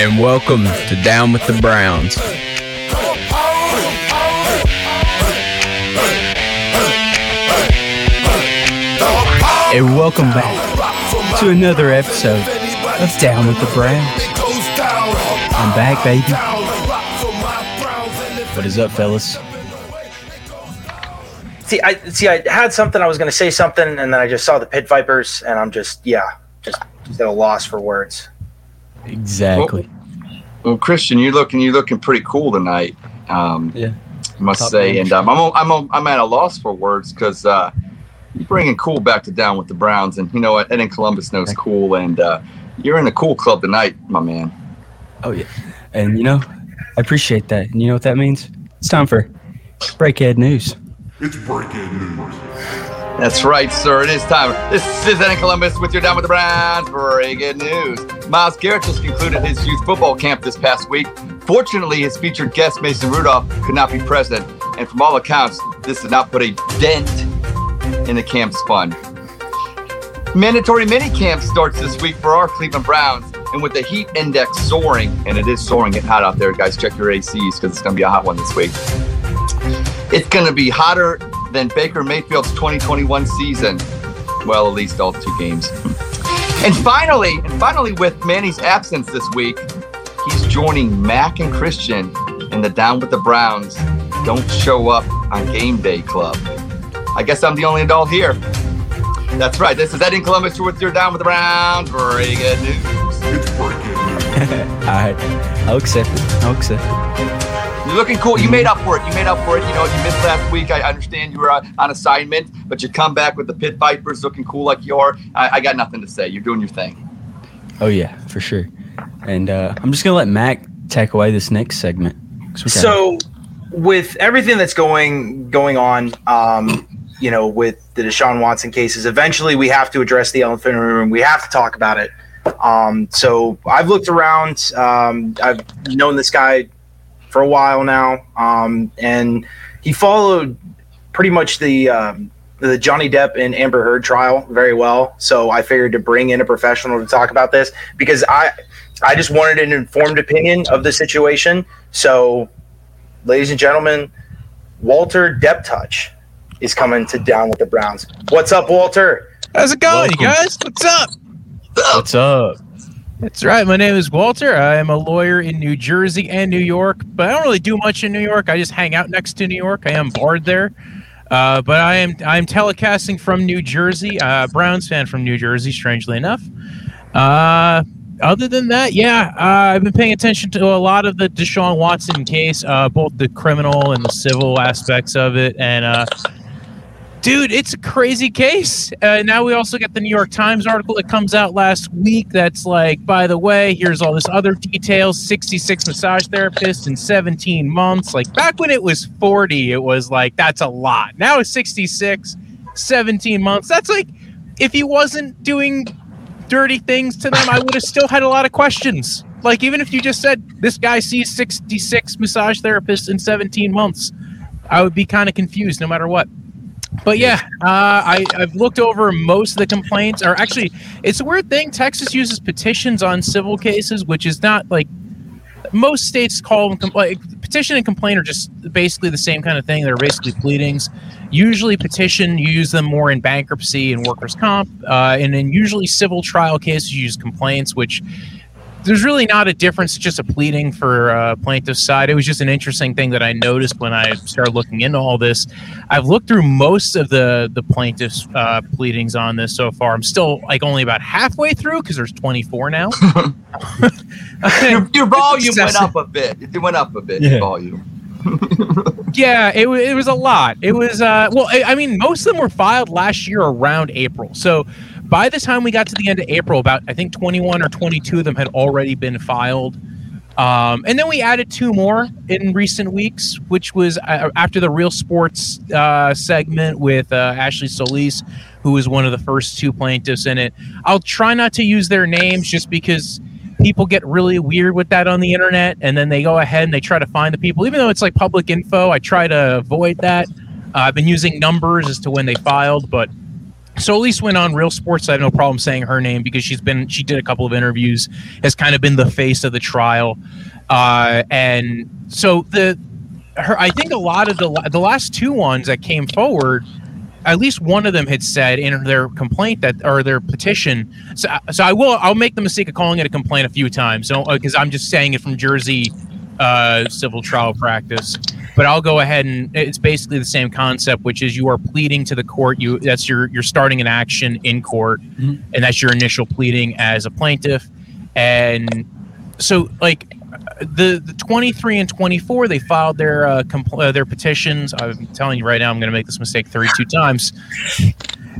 and welcome to Down with the Browns. And welcome back to another episode of Down with the Browns. I'm back, baby. What is up, fellas? See, I see. I had something. I was going to say something, and then I just saw the pit vipers, and I'm just, yeah, just, just at a loss for words. Exactly. Well, Christian, you're looking you're looking pretty cool tonight. Um, Yeah. I must Top say, notch. and um, I'm I'm I'm at a loss for words because uh, you're bringing cool back to down with the Browns, and you know what? Ed in Columbus knows cool, and uh, you're in a cool club tonight, my man. Oh yeah, and you know, I appreciate that. And you know what that means? It's time for breakhead news. It's breaking news. That's right, sir. It is time. This is Ed in Columbus with your down with the Browns. Very good news. Myles Garrett just concluded his youth football camp this past week. Fortunately, his featured guest Mason Rudolph could not be present, and from all accounts, this did not put a dent in the camp's fun. Mandatory mini camp starts this week for our Cleveland Browns, and with the heat index soaring, and it is soaring and hot out there, guys, check your ACs because it's going to be a hot one this week. It's going to be hotter than Baker Mayfield's 2021 season. Well, at least all two games. and finally, and finally, with Manny's absence this week, he's joining Mac and Christian in the Down with the Browns Don't Show Up on Game Day Club. I guess I'm the only adult here. That's right. This is Ed in Columbus with your Down with the Browns. Very good news. It's breaking news. All right, I'll accept it. I'll accept it. You're looking cool. You made up for it. You made up for it. You know, you missed last week. I understand you were uh, on assignment, but you come back with the Pit Vipers looking cool like you are. I, I got nothing to say. You're doing your thing. Oh yeah, for sure. And uh, I'm just gonna let Mac take away this next segment. So, with everything that's going going on, um, you know, with the Deshaun Watson cases, eventually we have to address the elephant in the room. We have to talk about it. Um, so I've looked around. Um, I've known this guy for a while now, um, and he followed pretty much the um, the Johnny Depp and Amber Heard trial very well. So I figured to bring in a professional to talk about this because I I just wanted an informed opinion of the situation. So, ladies and gentlemen, Walter Deptouch is coming to down with the Browns. What's up, Walter? How's it going, you guys? What's up? what's up? That's right. My name is Walter. I am a lawyer in New Jersey and New York, but I don't really do much in New York. I just hang out next to New York. I am barred there. Uh, but I am I'm telecasting from New Jersey. Uh, Browns fan from New Jersey, strangely enough. Uh, other than that, yeah, uh, I've been paying attention to a lot of the Deshaun Watson case, uh, both the criminal and the civil aspects of it, and uh, dude, it's a crazy case. Uh, now we also get the New York Times article that comes out last week. That's like, by the way, here's all this other details: 66 massage therapists in 17 months. Like back when it was 40, it was like that's a lot. Now it's 66, 17 months. That's like if he wasn't doing dirty things to them, I would have still had a lot of questions. Like even if you just said this guy sees 66 massage therapists in 17 months, I would be kind of confused no matter what. But yeah, uh, I, I've looked over most of the complaints. Or actually, it's a weird thing. Texas uses petitions on civil cases, which is not like most states call them com- like petition and complaint are just basically the same kind of thing. They're basically pleadings. Usually, petition you use them more in bankruptcy and workers' comp, uh, and in usually civil trial cases you use complaints, which there's really not a difference. It's just a pleading for uh, plaintiff's side. It was just an interesting thing that I noticed when I started looking into all this. I've looked through most of the the plaintiff's uh, pleadings on this so far. I'm still like only about halfway through because there's 24 now. Your, your volume went up a bit. It went up a bit. Yeah. Your volume. yeah, it, wa- it was a lot. It was uh, well, I, I mean, most of them were filed last year around April. So by the time we got to the end of April, about I think 21 or 22 of them had already been filed. Um, and then we added two more in recent weeks, which was uh, after the Real Sports uh, segment with uh, Ashley Solis, who was one of the first two plaintiffs in it. I'll try not to use their names just because people get really weird with that on the internet, and then they go ahead and they try to find the people, even though it's like public info. I try to avoid that. Uh, I've been using numbers as to when they filed, but Solis went on Real Sports. I have no problem saying her name because she's been she did a couple of interviews, has kind of been the face of the trial, uh, and so the her I think a lot of the the last two ones that came forward, at least one of them had said in their complaint that or their petition. So, so I will I'll make the mistake of calling it a complaint a few times, so because I'm just saying it from Jersey uh, civil trial practice. But I'll go ahead and it's basically the same concept, which is you are pleading to the court. You that's your you're starting an action in court, Mhm. and that's your initial pleading as a plaintiff. And so, like the the 23 and 24, they filed their uh, compl- uh, their petitions. I'm telling you right now, I'm going to make this mistake 32 times.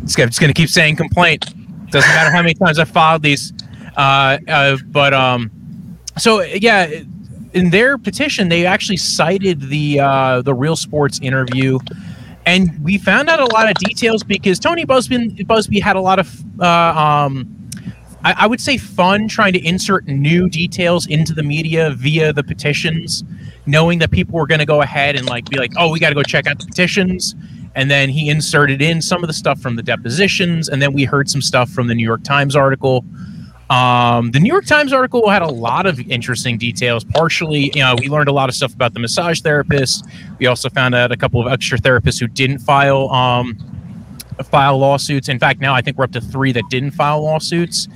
It's gonna, it's going to keep saying complaint. Doesn't matter how many times I filed these. Uh, uh, but um, so yeah, in their petition, they actually cited the uh, the Real Sports interview, and we found out a lot of details because Tony Buzbee Buzbee had a lot of uh, um, I, I would say fun trying to insert new details into the media via the petitions, knowing that people were going to go ahead and like be like, oh, we got to go check out the petitions. And then he inserted in some of the stuff from the depositions, and then we heard some stuff from the New York Times article. Um, the New York Times article had a lot of interesting details. Partially, you know, we learned a lot of stuff about the massage therapist. We also found out a couple of extra therapists who didn't file um, file lawsuits. In fact, now I think we're up to three that didn't file lawsuits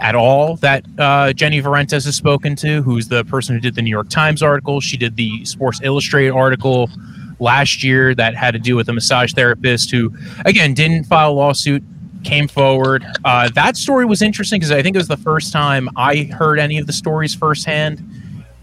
at all. That uh, Jenny Vrentas has spoken to, who's the person who did the New York Times article. She did the Sports Illustrated article last year that had to do with a massage therapist who, again, didn't file lawsuit came forward. Uh, that story was interesting because I think it was the first time I heard any of the stories firsthand,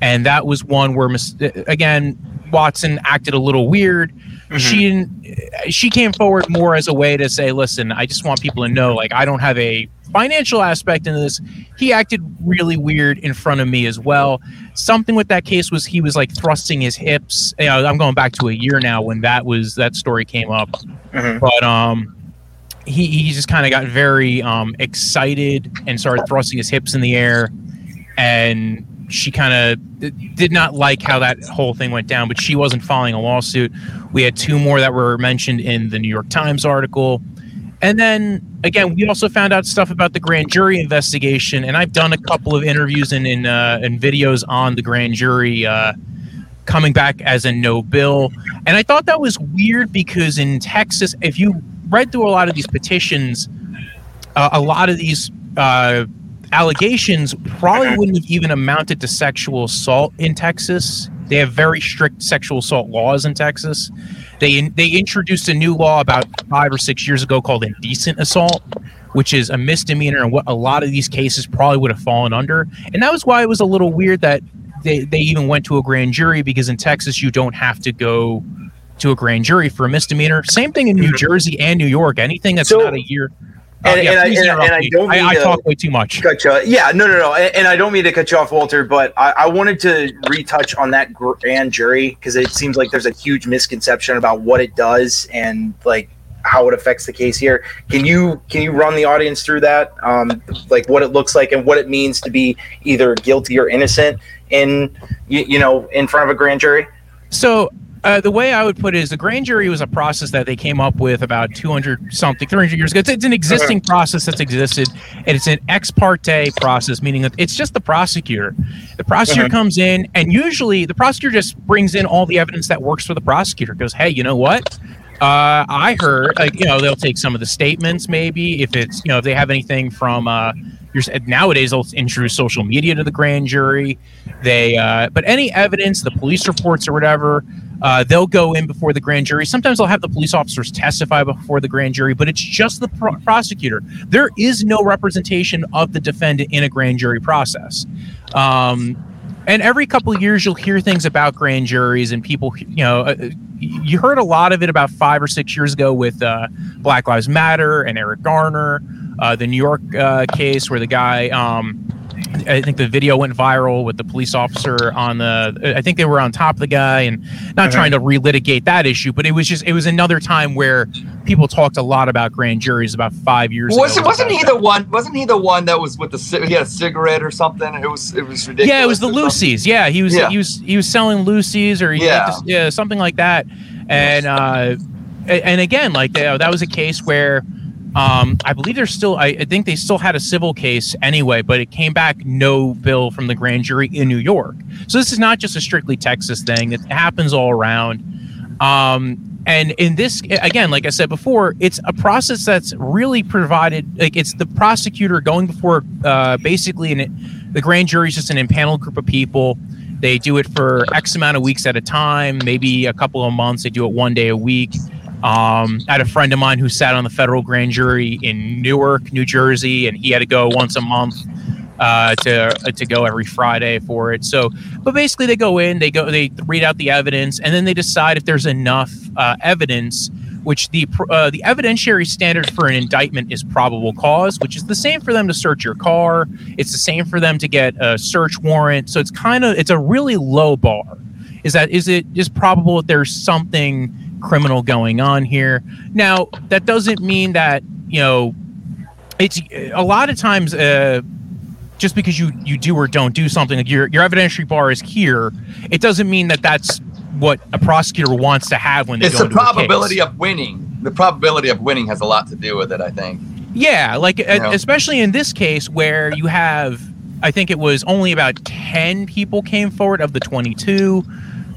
and that was one where, mis- again, Watson acted a little weird. She didn't. She came forward more as a way to say, "Listen, I just want people to know, like, I don't have a financial aspect into this." He acted really weird in front of me as well. Something with that case was he was like thrusting his hips. You know, I'm going back to a year now when that was that story came up, Mhm. but um he, he just kind of got very um, excited and started thrusting his hips in the air. And she kind of did not like how that whole thing went down but she wasn't filing a lawsuit. We had two more that were mentioned in the new york times article. And then again we also found out stuff about the grand jury investigation and i've done a couple of interviews and in, uh, and videos on the grand jury uh, coming back as a no bill and i thought that was weird because in texas if you read through a lot of these petitions uh, a lot of these uh, allegations probably wouldn't have even amounted to sexual assault in Texas. They have very strict sexual assault laws in Texas. They they introduced a new law about five or six years ago called indecent assault, which is a misdemeanor and what a lot of these cases probably would have fallen under. And that was why it was a little weird that they, they even went to a grand jury because in Texas you don't have to go to a grand jury for a misdemeanor. Same thing in New Jersey and New York. Anything that's So- not a year. and- and I- and I- interrupt and I don't I, I to- talk way too much. cut you. Yeah, no, no, no, and, and I don't mean to cut you off, Walter, but I, I wanted to retouch on that grand jury because it seems like there's a huge misconception about what it does and like how it affects the case here. Can you can you run the audience through that, um, like what it looks like and what it means to be either guilty or innocent in you, you know in front of a grand jury? So uh, the way I would put it is the grand jury was a process that they came up with about 200 something, 300 years ago. It's, it's an existing process that's existed, and it's an ex parte process, meaning that it's just the prosecutor. The prosecutor Mhm. comes in, and usually the prosecutor just brings in all the evidence that works for the prosecutor. Goes, hey, you know what? Uh, I heard, like, you know, they'll take some of the statements, maybe if it's, you know, if they have anything from, uh, your, nowadays they'll introduce social media to the grand jury. They, uh, but any evidence, the police reports or whatever, uh, they'll go in before the grand jury. Sometimes they'll have the police officers testify before the grand jury, but it's just the pro- prosecutor. There is no representation of the defendant in a grand jury process. Um, and every couple of years, you'll hear things about grand juries and people. You know, uh, you heard a lot of it about five or six years ago with uh, Black Lives Matter and Eric Garner, uh, the New York uh, case where the guy. Um, I think the video went viral with the police officer on the. I think they were on top of the guy, and not Mhm. trying to relitigate that issue, but it was just it was another time where people talked a lot about grand juries about five years ago. Was, wasn't he the one? Wasn't he the one that was with the? He had a cigarette or something. It was. It was ridiculous. Yeah, it was the. loosies. Yeah, he was Yeah. he was he was selling loosies or Yeah. yeah, something like that. And uh, and again, like uh, that was a case where Um, I believe there's still, I, I think they still had a civil case anyway, but it came back no bill from the grand jury in New York. So this is not just a strictly Texas thing; it happens all around. Um, and in this, again, like I said before, it's a process that's really provided. Like it's the prosecutor going before, uh, basically, an, the grand jury is just an impaneled group of people. They do it for X amount of weeks at a time, maybe a couple of months. They do it one day a week. Um, I had a friend of mine who sat on the federal grand jury in Newark, New Jersey, and he had to go once a month uh, to uh, to go every Friday for it. So, but basically, they go in, they go, they read out the evidence, and then they decide if there's enough uh, evidence. Which the uh, the evidentiary standard for an indictment is probable cause, which is the same for them to search your car. It's the same for them to get a search warrant. So it's kind of it's a really low bar. Is that is it is probable that there's something criminal going on here? Now that doesn't mean that you know it's a lot of times uh, just because you you do or don't do something like your your evidentiary bar is here it doesn't mean that that's what a prosecutor wants to have when they it's go the probability of winning the probability of winning has a lot to do with it i think yeah like yeah. especially in this case where you have i think it was only about 10 people came forward of the 22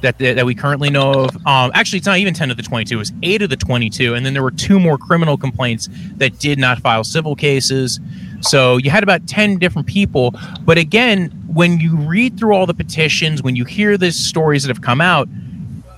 that, that we currently know of. Um, actually, it's not even 10 of the 22, it was 8 of the 22. And then there were two more criminal complaints that did not file civil cases. So you had about 10 different people. But again, when you read through all the petitions, when you hear the stories that have come out,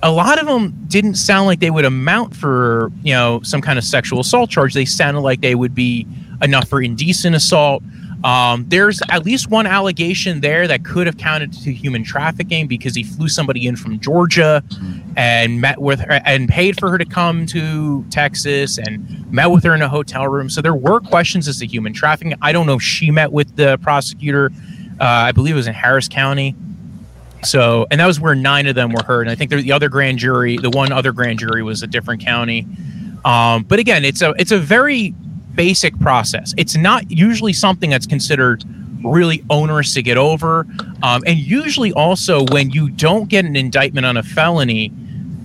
a lot of them didn't sound like they would amount for, you know, some kind of sexual assault charge. They sounded like they would be enough for indecent assault. Um, there's at least one allegation there that could have counted to human trafficking because he flew somebody in from Georgia and met with her and paid for her to come to Texas and met with her in a hotel room. So there were questions as to human trafficking. I don't know if she met with the prosecutor. Uh, I believe it was in Harris County. So, and that was where nine of them were heard. And I think the other grand jury, the one other grand jury, was a different county. Um, but again, it's a it's a very basic process. It's not usually something that's considered really onerous to get over. Um, and usually, also, when you don't get an indictment on a felony,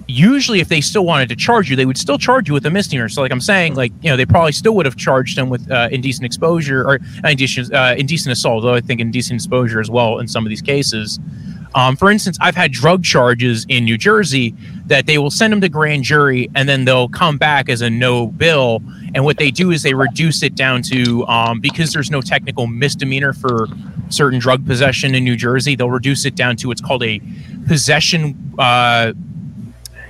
usually if they still wanted to charge you, they would still charge you with a misdemeanor. So, like I'm saying, like you know, they probably still would have charged him with uh, indecent exposure or indecent, uh, indecent assault. Though I think indecent exposure as well in some of these cases. Um, for instance, I've had drug charges in New Jersey that they will send them to grand jury and then they'll come back as a no bill. And what they do is they reduce it down to um, because there's no technical misdemeanor for certain drug possession in New Jersey, they'll reduce it down to what's called a possession uh,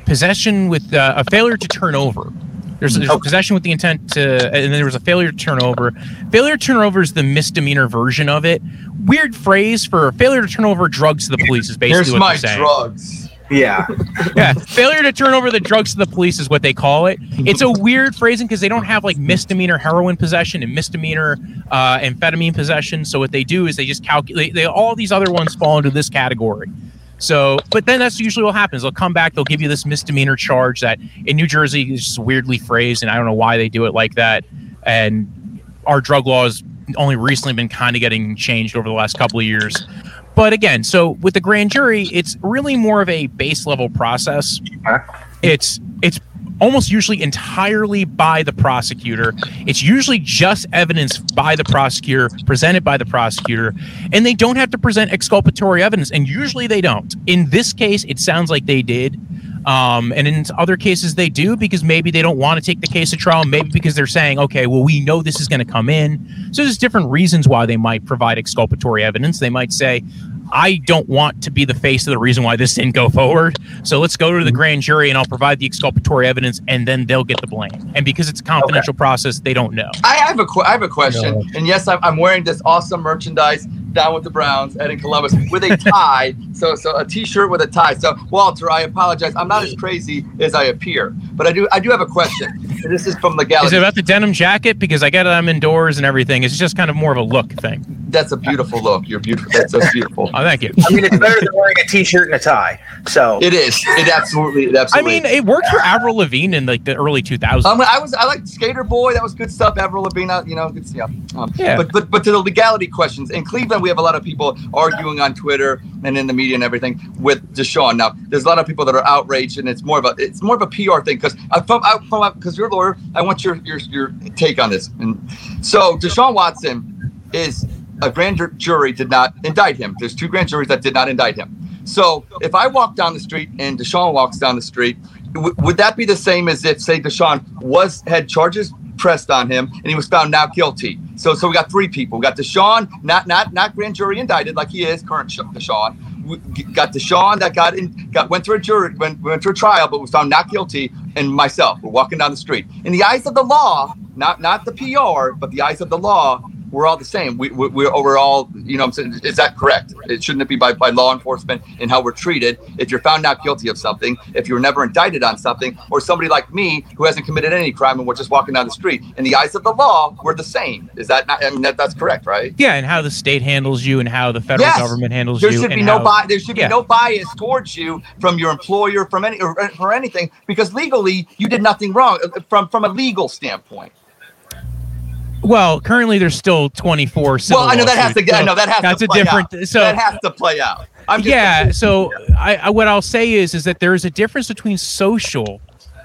possession with uh, a failure to turn over. There's, there's okay. possession with the intent to, and then there was a failure to turn over. Failure to turn over is the misdemeanor version of it. Weird phrase for failure to turn over drugs to the police is basically Here's what my they're saying. drugs. Yeah. yeah. Failure to turn over the drugs to the police is what they call it. It's a weird phrasing because they don't have like misdemeanor heroin possession and misdemeanor uh, amphetamine possession. So what they do is they just calculate. They all these other ones fall into this category. So, but then that's usually what happens. They'll come back, they'll give you this misdemeanor charge that in New Jersey is just weirdly phrased, and I don't know why they do it like that. And our drug laws only recently been kind of getting changed over the last couple of years. But again, so with the grand jury, it's really more of a base level process. It's it's almost usually entirely by the prosecutor. It's usually just evidence by the prosecutor, presented by the prosecutor, and they don't have to present exculpatory evidence. And usually they don't. In this case, it sounds like they did. Um, and in other cases, they do because maybe they don't want to take the case to trial. Maybe because they're saying, okay, well, we know this is going to come in. So there's different reasons why they might provide exculpatory evidence. They might say, I don't want to be the face of the reason why this didn't go forward. So let's go to the grand jury and I'll provide the exculpatory evidence and then they'll get the blame. And because it's a confidential okay. process, they don't know. I have a, qu- I have a question. No. And yes, I'm, I'm wearing this awesome merchandise down with the Browns and in Columbus with a tie. so so a t-shirt with a tie. So Walter, I apologize. I'm not as crazy as I appear, but I do I do have a question. this is from the gallery. Is it about the denim jacket? Because I get them indoors and everything. It's just kind of more of a look thing. That's a beautiful look. You're beautiful. That's, that's beautiful. Oh, thank you. I mean, it's better than wearing a t-shirt and a tie. So It is. It absolutely. It I mean, it worked for Avril Lavigne in like the early 2000s. Um, I was I liked Sk8er Boi. That was good stuff. Avril Lavigne, uh, you know, good stuff. Um, Yeah. But but but to the legality questions in Cleveland, we have a lot of people arguing on Twitter and in the media and everything with Deshaun. Now, there's a lot of people that are outraged, and it's more of a it's more of a PR thing because because you're a lawyer, I want your your your take on this. And so Deshaun Watson is a grand jury did not indict him. There's two grand juries that did not indict him. So if I walk down the street and Deshaun walks down the street, would that be the same as if, say, Deshaun was had charges pressed on him and he was found not guilty? So, so we got three people. We got Deshaun, not not not grand jury indicted like he is current Sh- Deshaun. We got Deshaun that got in, got went through a jury, went, went through a trial, but was found not guilty, and myself. We're walking down the street. In the eyes of the law, not not the PR, but the eyes of the law, we're all the same. We, we, we're, we're all, you know, what I'm saying, is that correct? It shouldn't it be by, by law enforcement and how we're treated? If you're found not guilty of something, if you were never indicted on something, or somebody like me who hasn't committed any crime and we're just walking down the street, in the eyes of the law, we're the same. Is that not? I mean, that, that's correct, right? yeah, and how the state handles you and how the federal Yes. government handles There you. should be no how- bias. There should be Yeah. no bias towards you from your employer, from any or for anything, because legally you did nothing wrong uh, from from a legal standpoint. Well, currently there's still 24 civil well, I know that has to. lawsuits, I know that has that's to a play different. out. So that has to play out. I'm just, yeah, so I, I what I'll say is is that there is a difference between social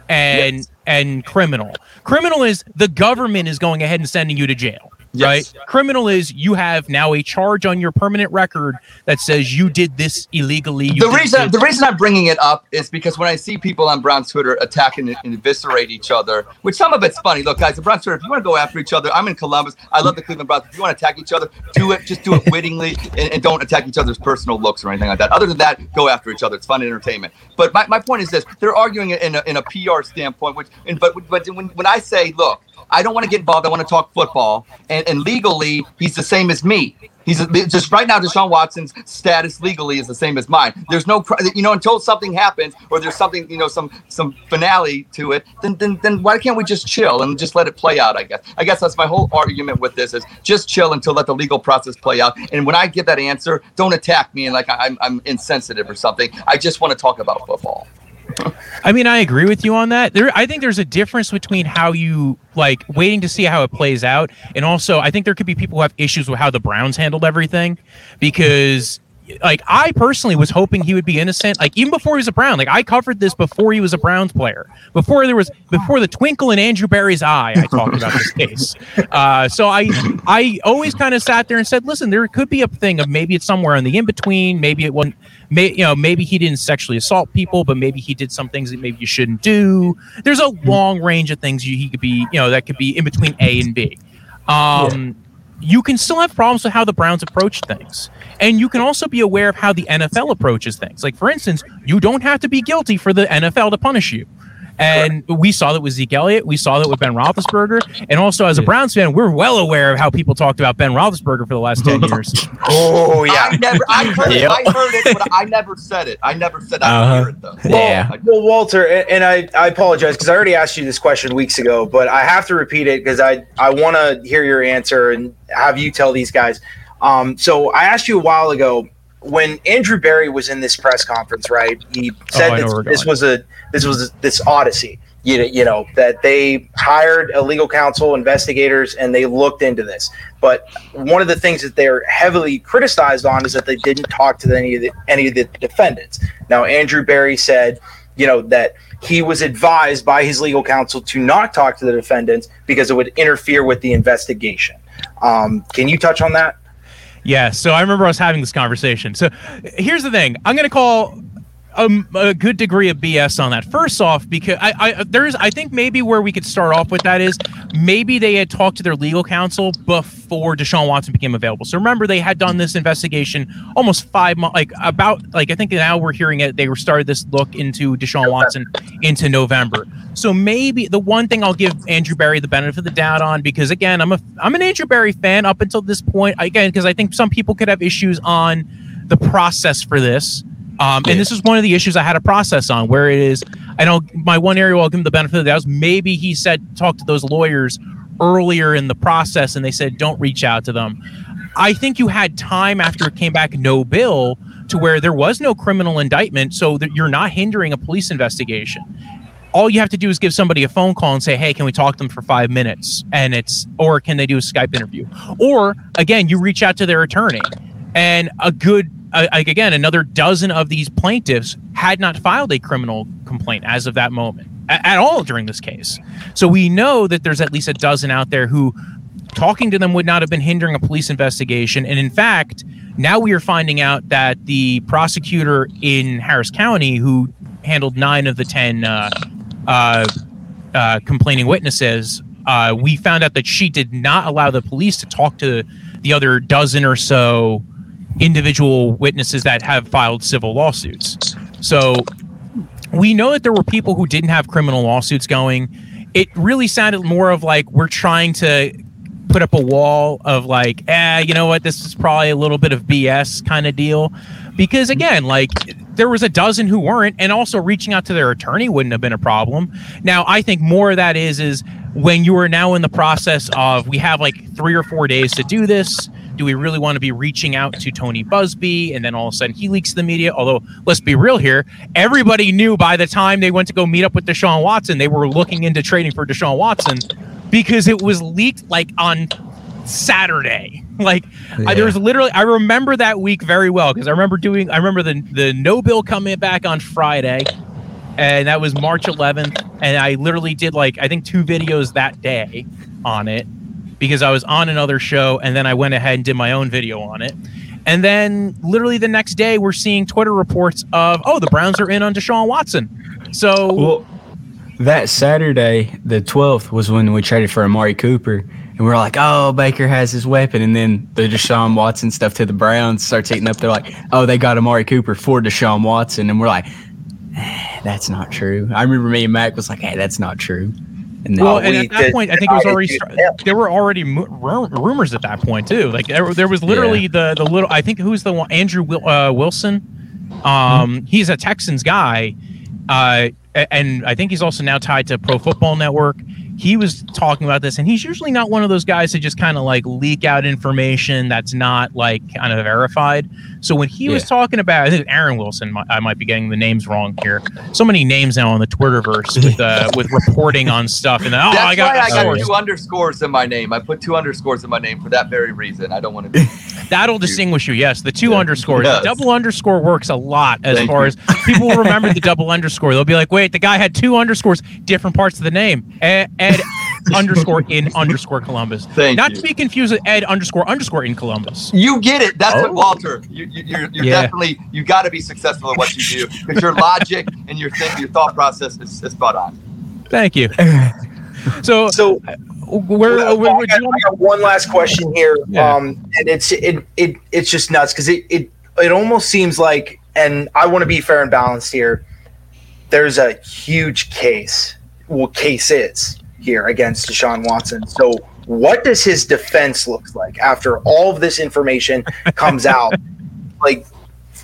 and Yes. and criminal. Criminal is the government is going ahead and sending you to jail. Yes. Right? Criminal is you have now a charge on your permanent record that says you did this illegally. The reason this- the reason I'm bringing it up is because when I see people on Brown's Twitter attacking and eviscerate each other, which some of it's funny. Look, guys, the Brown's Twitter, if you want to go after each other, I'm in Columbus. I love the Cleveland Browns. If you want to attack each other, do it. Just do it wittingly and, and don't attack each other's personal looks or anything like that. Other than that, go after each other. It's fun entertainment. But my, my point is this: they're arguing it in a, in a PR standpoint. Which, and, but but when, when I say, look, I don't want to get involved. I want to talk football, and, and legally, he's the same as me. He's a, just right now. Deshaun Watson's status legally is the same as mine. There's no, you know, until something happens or there's something, you know, some some finale to it. Then then then why can't we just chill and just let it play out? I guess. I guess that's my whole argument with this is just chill until let the legal process play out. And when I give that answer, don't attack me and like I'm I'm insensitive or something. I just want to talk about football. I mean, I agree with you on that. There, I think there's a difference between how you like waiting to see how it plays out, and also I think there could be people who have issues with how the Browns handled everything, because like I personally was hoping he would be innocent. Like even before he was a Brown, like I covered this before he was a Browns player, before there was before the twinkle in Andrew Berry's eye. I talked about this case. Uh, so I I always kind of sat there and said, listen, there could be a thing of maybe it's somewhere in the in between. Maybe it wasn't. May, you know, maybe he didn't sexually assault people, but maybe he did some things that maybe you shouldn't do. There's a long range of things you, he could be, you know, that could be in between A and B. Um, You can still have problems with how the Browns approach things. And you can also be aware of how the NFL approaches things. Like, for instance, you don't have to be guilty for the NFL to punish you. And we saw that with Zeke Elliott. We saw that with Ben Roethlisberger. And also, as a Browns fan, we're well aware of how people talked about Ben Roethlisberger for the last 10 years. Oh yeah. I never, I heard Yep. it, I heard it, but I never said it. I never said I Uh-huh. hear it though. Yeah. Well, Walter, and and I, I apologize because I already asked you this question weeks ago, but I have to repeat it because I, I want to hear your answer and have you tell these guys. Um, so I asked you a while ago when Andrew Berry was in this press conference, right? He said Oh, know where that this was a this was this odyssey. You know, you know that they hired a legal counsel, investigators, and they looked into this. But one of the things that they're heavily criticized on is that they didn't talk to any of the any of the defendants. Now, Andrew Berry said, you know, that he was advised by his legal counsel to not talk to the defendants because it would interfere with the investigation. Um, can you touch on that? Yeah, so I remember us having this conversation. So here's the thing: I'm going to call um, a good degree of BS on that. First off, because I, I there's I think maybe where we could start off with that is maybe they had talked to their legal counsel before Deshaun Watson became available. So remember they had done this investigation almost five months, like about like I think now we're hearing it. They were started this look into Deshaun Watson into November. So maybe the one thing I'll give Andrew Berry the benefit of the doubt on because again I'm a I'm an Andrew Berry fan up until this point again because I think some people could have issues on the process for this. Um, and this is one of the issues I had a process on where it is, I know my one area where I'll give him the benefit of the doubt maybe he said talk to those lawyers earlier in the process and they said don't reach out to them. I think you had time after it came back no bill to where there was no criminal indictment, so that you're not hindering a police investigation. All you have to do is give somebody a phone call and say, "Hey, can we talk to them for five minutes?" And it's, or can they do a Skype interview? Or again, you reach out to their attorney, and a good, again, another dozen of these plaintiffs had not filed a criminal complaint as of that moment a- at all during this case. So we know that there's at least a dozen out there who talking to them would not have been hindering a police investigation. And in fact, now we are finding out that the prosecutor in Harris County, who handled nine of the 10 uh, uh, uh, complaining witnesses, uh, we found out that she did not allow the police to talk to the other dozen or so individual witnesses that have filed civil lawsuits. So we know that there were people who didn't have criminal lawsuits going. It really sounded more of like we're trying to put up a wall of like, eh, you know what, this is probably a little bit of BS kind of deal. Because again, like there was a dozen who weren't, and also reaching out to their attorney wouldn't have been a problem. Now, I think more of that is is when you are now in the process of we have like three or four days to do this. Do we really want to be reaching out to Tony Buzbee and then all of a sudden he leaks to the media? Although, let's be real here, everybody knew by the time they went to go meet up with Deshaun Watson, they were looking into trading for Deshaun Watson because it was leaked like on Saturday. Like I, there was literally, I remember that week very well because I remember doing, I remember the the no bill coming back on Friday, and that was March 11th, and I literally did like I think two videos that day on it because I was on another show, and then I went ahead and did my own video on it. And then literally the next day, we're seeing Twitter reports of, oh, the Browns are in on Deshaun Watson. So Well, that Saturday, the 12th, was when we traded for Amari Cooper. And we are like, oh, Baker has his weapon. And then the Deshaun Watson stuff to the Browns starts heating up. They're like, oh, they got Amari Cooper for Deshaun Watson. And we're like, eh, that's not true. I remember me and Mac was like, hey, that's not true. And Well, and at that point, I think it was already start, there were already rumors at that point too. Like there, there was literally the the little. I think who's the one Andrew Wil- uh, Wilson. Um, he's a Texans guy, uh, and I think he's also now tied to Pro Football Network. He was talking about this, and he's usually not one of those guys to just kind of like leak out information that's not like kind of verified. So when he was talking about, I think Aaron Wilson, I might be getting the names wrong here. So many names now on the Twitterverse with uh, with reporting on stuff, and then, oh, That's I got, why I got two underscores in my name. I put two underscores in my name for that very reason. I don't want to be. That'll distinguish you. Yes, the two Yeah. underscores. Yes. The double underscore works a lot as Thank far you. as people will remember the double underscore. They'll be like, "Wait, the guy had two underscores, different parts of the name." Ed, Ed underscore in underscore Columbus. Thank Not you. to be confused with Ed underscore underscore in Columbus. You get it. That's what Oh. Walter. You, you, you're you're Yeah. definitely you got to be successful at what you do because your logic and your think, your thought process is, is spot on. Thank you. So, So where, Well, where, I, where, got, I got one last question here, Yeah. um, and it's it, it it's just nuts because it, it it almost seems like, and I want to be fair and balanced here. There's a huge case, well, case is here against Deshaun Watson. So, what does his defense look like after all of this information comes out? like,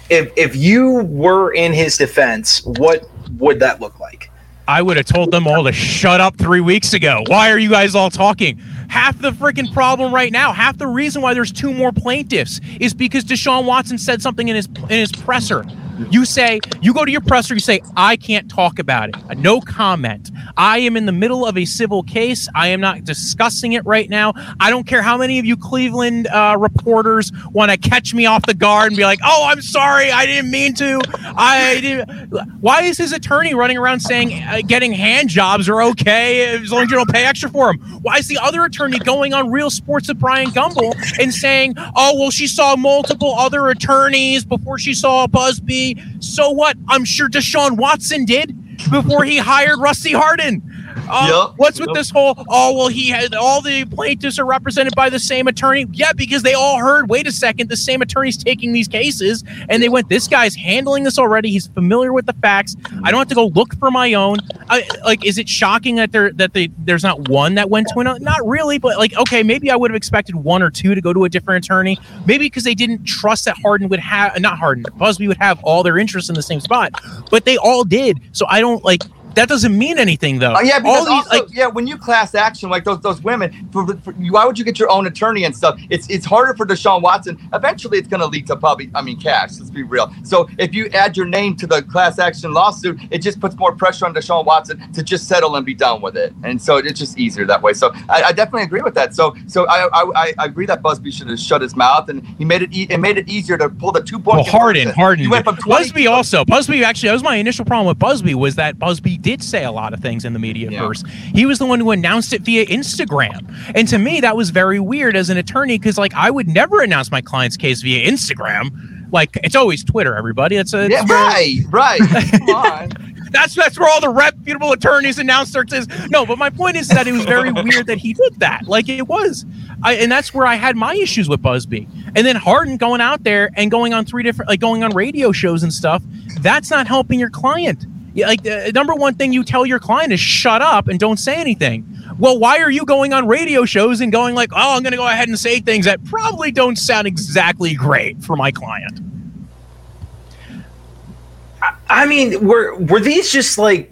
if if you were in his defense, what would that look like? I would have told them all to shut up three weeks ago. Why are you guys all talking? Half the freaking problem right now, half the reason why there's two more plaintiffs is because Deshaun Watson said something in his in his presser. You say, you go to your presser, you say, I can't talk about it. No comment. I am in the middle of a civil case. I am not discussing it right now. I don't care how many of you Cleveland uh, reporters want to catch me off the guard and be like, oh, I'm sorry. I didn't mean to. I didn't. Why is his attorney running around saying uh, getting hand jobs are okay as long as you don't pay extra for them? Why is the other attorney going on Real Sports with Bryant Gumbel and saying, oh, well, she saw multiple other attorneys before she saw Buzbee? So what? I'm sure Deshaun Watson did before he hired Rusty Hardin. Uh, Yep. What's with Yep. this whole? Oh well, he had all the plaintiffs are represented by the same attorney. Yeah, because they all heard. Wait a second, the same attorney's taking these cases, and they went. This guy's handling this already. He's familiar with the facts. I don't have to go look for my own. I, like, is it shocking that there that they, there's not one that went to another? Not really, but like, okay, maybe I would have expected one or two to go to a different attorney. Maybe because they didn't trust that Hardin would have not Hardin, Buzbee would have all their interests in the same spot, but they all did. So I don't like that doesn't mean anything though. Oh, yeah, because these, also, like, yeah, when you class action like those those women, for, for, why would you get your own attorney and stuff? It's it's harder for Deshaun Watson. Eventually, it's going to lead to probably, I mean, cash. Let's be real. So if you add your name to the class action lawsuit, it just puts more pressure on Deshaun Watson to just settle and be done with it. And so it's just easier that way. So I, I definitely agree with that. So so I, I I agree that Buzbee should have shut his mouth and he made it e- it made it easier to pull the two point. Well, Hardin. Hardin. You went from 20 Buzbee also. Buzbee actually. That was my initial problem with Buzbee was that Buzbee did say a lot of things in the media Yeah. first. He was the one who announced it via Instagram, and to me that was very weird as an attorney because like I would never announce my client's case via Instagram. Like it's always Twitter, everybody. It's a Yeah, right, right. Come on. that's that's where all the reputable attorneys announce their case. No, but my point is that it was very weird that he did that. Like it was, I, and that's where I had my issues with Buzbee. And then Hardin going out there and going on three different, like going on radio shows and stuff. That's not helping your client. Like the number one thing you tell your client is shut up and don't say anything. Well, why are you going on radio shows and going like, oh, I'm going to go ahead and say things that probably don't sound exactly great for my client? I mean, were were these just like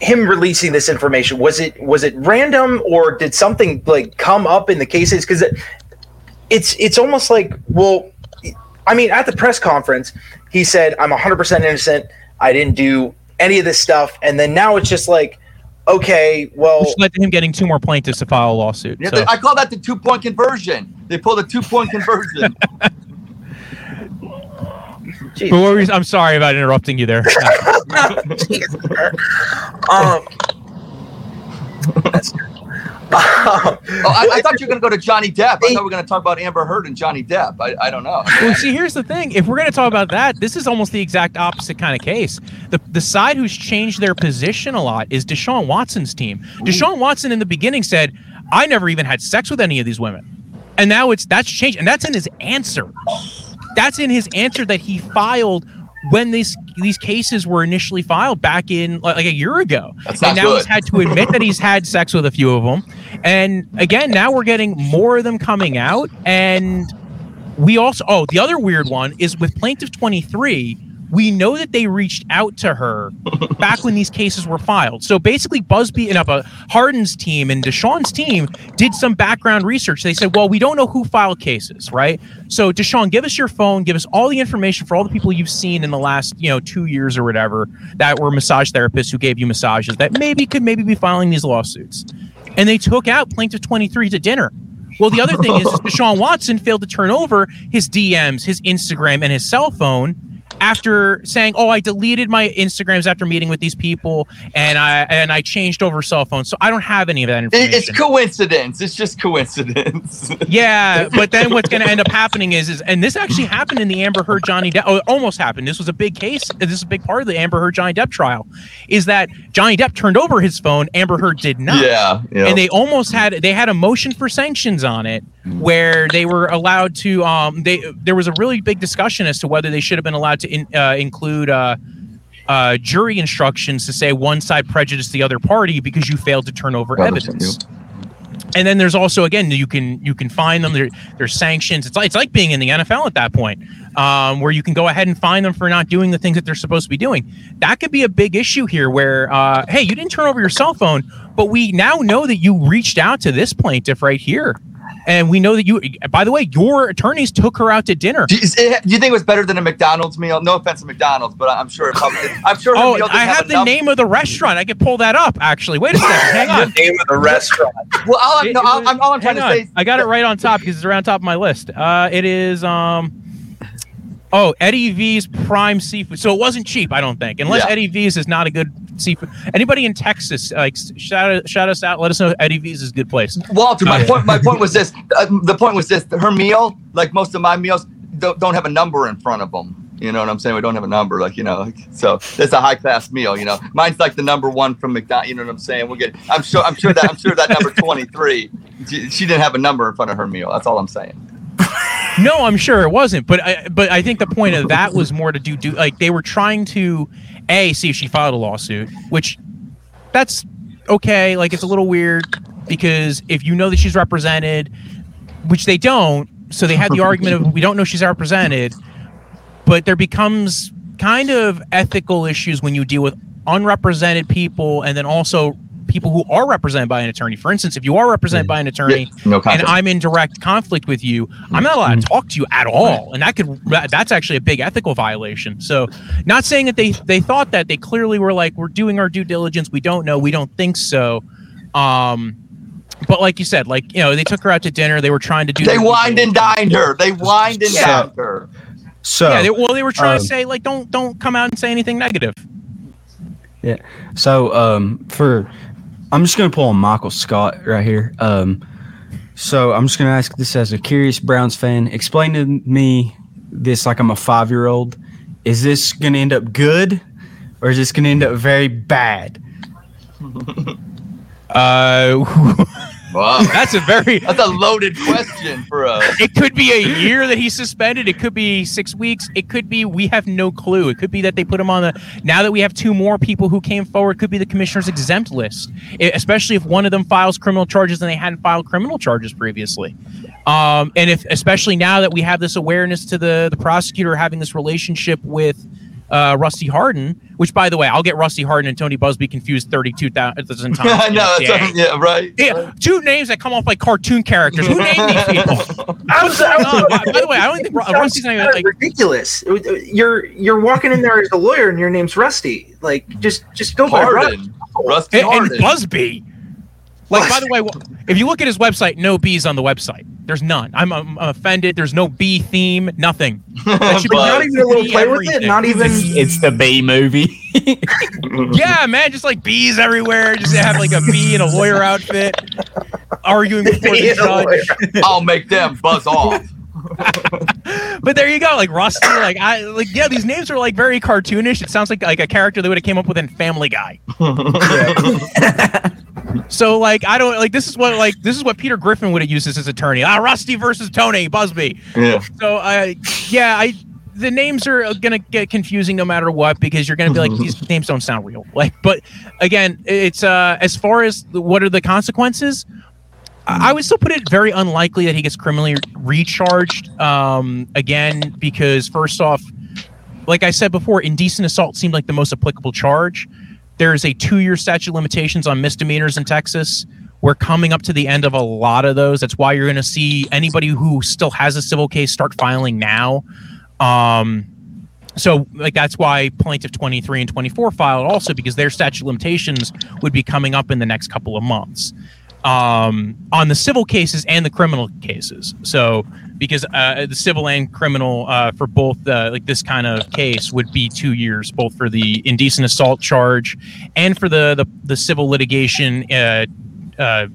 him releasing this information? Was it was it random or did something like come up in the cases? Because it, it's it's almost like well, I mean, at the press conference, he said, "I'm 100 percent innocent. I didn't do any of this stuff," and then now it's just like, okay, well, Which led to him getting two more plaintiffs to file a lawsuit. Yeah, So- they- I call that the two point conversion. They pulled a two point conversion. geez. But what were you- I'm sorry about interrupting you there. um, that's- oh, I, I thought you were going to go to Johnny Depp. I thought we were going to talk about Amber Heard and Johnny Depp. I, I don't know. well, see, here's the thing. If we're going to talk about that, this is almost the exact opposite kind of case. The the side who's changed their position a lot is Deshaun Watson's team. Deshaun Watson in the beginning said, "I never even had sex with any of these women," and now it's that's changed, and that's in his answer. That's in his answer that he filed when these these cases were initially filed back in like, like a year ago. That's and now he's had to admit that he's had sex with a few of them. And again, now we're getting more of them coming out. And we also, oh, the other weird one is with Plaintiff 23. We know that they reached out to her back when these cases were filed. So basically, Buzbee and up uh, Hardin's team and Deshaun's team did some background research. They said, "Well, we don't know who filed cases, right? So Deshaun, give us your phone, give us all the information for all the people you've seen in the last, you know, two years or whatever that were massage therapists who gave you massages that maybe could maybe be filing these lawsuits." And they took out Plaintiff 23 to dinner. Well, the other thing is, is Deshaun Watson failed to turn over his DMs, his Instagram, and his cell phone after saying, "Oh, I deleted my Instagrams after meeting with these people, and I and I changed over cell phones, so I don't have any of that information." it's coincidence. It's just coincidence. Yeah, but then what's going to end up happening is, is, and this actually happened in the Amber Heard Johnny Depp. Oh, almost happened. This was a big case. This is a big part of the Amber Heard Johnny Depp trial. Is that Johnny Depp turned over his phone, Amber Heard did not yeah, yeah. and they almost had they had a motion for sanctions on it where they were allowed to um they there was a really big discussion as to whether they should have been allowed to in, uh, include uh uh, jury instructions to say one side prejudiced the other party because you failed to turn over evidence. And then there's also again you can you can find them there there's sanctions. It's like it's like being in the NFL at that point, um, where you can go ahead and find them for not doing the things that they're supposed to be doing. That could be a big issue here. Where uh, hey, you didn't turn over your cell phone, but we now know that you reached out to this plaintiff right here, and we know that you. By the way, your attorneys took her out to dinner. Do you, it- do you think it was better than a McDonald's meal? No offense to McDonald's, but I'm sure it probably. I'm sure. Oh, meal I have the enough- name of the restaurant. I could pull that up. Actually, wait a second. Hang the on. name of the restaurant. Well, all I'm, It- no, it all, was- I'm, all I'm trying hang to on. say. I got it right on top because it's around top of my list. Uh, it is um, oh Eddie V's Prime Seafood. So it wasn't cheap, I don't think, unless Yeah. Eddie V's is not a good seafood. Anybody in Texas, like shout shout us out. Let us know Eddie V's is a good place. Walter, my Yeah. point. My point was this. Uh, the point was this. Her meal, like most of my meals, don't, don't have a number in front of them. You know what I'm saying? We don't have a number, like you know. So that's a high class meal. You know, mine's like the number one from McDonald. You know what I'm saying? We'll get. I'm sure. I'm sure that. I'm sure that number 23. She, she didn't have a number in front of her meal. That's all I'm saying. No, I'm sure it wasn't, but I, but I think the point of that was more to do do like they were trying to a see if she filed a lawsuit, which that's okay. Like it's a little weird because if you know that she's represented, which they don't, so they had the argument of we don't know she's represented, but there becomes kind of ethical issues when you deal with unrepresented people and then also people who are represented by an attorney. For instance, if you are represented by an attorney Yeah, no and. I'm in direct conflict with you, I'm not allowed to talk to you at all, and that could that's actually a big ethical violation. So, not saying that they they thought that they clearly were like we're doing our due diligence. We don't know. We don't think so. Um, but like you said, like you know, they took her out to dinner. They were trying to do. They their wined and dined her. They wined and Yeah. dined her. So Yeah, they, well, they were trying to um, say like don't don't come out and say anything negative. Yeah. So um for I'm just gonna pull on Michael Scott right here. Um so I'm just gonna ask this as a curious Browns fan. Explain to me this like I'm a five year old. Is this gonna end up good or is this gonna end up very bad? Uh, Wow. that's a very. That's a loaded question for us. It could be a year that he's suspended. It could be six weeks. It could be we have no clue. It could be that they put him on the. Now that we have two more people who came forward, could be the commissioner's exempt list. I- especially if one of them files criminal charges and they hadn't filed criminal charges previously. Um, and if especially now that we have this awareness to the the prosecutor having this relationship with. Uh, Rusty Hardin, which by the way, I'll get Rusty Hardin and Tony Buzbee confused 32,000 times. I know. in a day. That's, yeah, right. Yeah, two names that come off like cartoon characters. Who named these people? I What's going on? By, by the way, I don't think Ru- Sounds Rusty's not even like. ridiculous. You're you're walking in there as a lawyer and your name's Rusty. Like just just go by Rusty. Hardin. Rusty And, and Buzbee. Like, by the way, if you look at his website, no bees on the website. There's none. I'm, I'm, I'm offended. There's no bee theme. Nothing. That should be But- Not even a little play with it. Not even. It's the B movie. Yeah, man, just like bees everywhere. Just have like a bee in a lawyer outfit, arguing before the Being a lawyer. judge. I'll make them buzz off. But there you go, like Rusty. Like I, like yeah, these names are like very cartoonish. It sounds like like a character they would have came up with in Family Guy. So like I don't like this is what like this is what Peter Griffin would have used as his attorney. Ah, Rusty versus Tony Buzbee. Yeah. So I yeah I the names are gonna get confusing no matter what because you're gonna be like these names don't sound real. Like but again it's uh as far as the, what are the consequences. I would still put it very unlikely that he gets criminally recharged um, again because first off, like I said before, indecent assault seemed like the most applicable charge. There's a two-year statute of limitations on misdemeanors in Texas. We're coming up to the end of a lot of those. That's why you're going to see anybody who still has a civil case start filing now. Um, so, like that's why plaintiff 23 and 24 filed also because their statute limitations would be coming up in the next couple of months um, on the civil cases and the criminal cases. So, because uh, the civil and criminal uh, for both uh, like this kind of case would be two years, both for the indecent assault charge and for the the, the civil litigation. Uh, uh,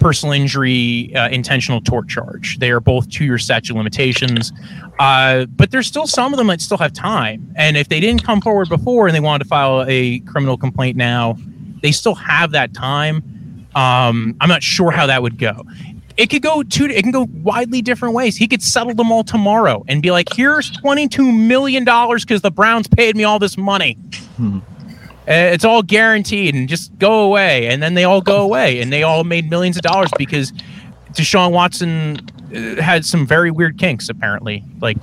personal injury uh, intentional tort charge they are both two-year statute limitations uh, but there's still some of them that still have time and if they didn't come forward before and they wanted to file a criminal complaint now they still have that time um, i'm not sure how that would go. It could go two it can go widely different ways. He could settle them all tomorrow and be like here's 22 million dollars because the browns paid me all this money. Uh, it's all guaranteed and just go away. And then they all go away and they all made millions of dollars because deshaun watson uh, had some very weird kinks apparently. Like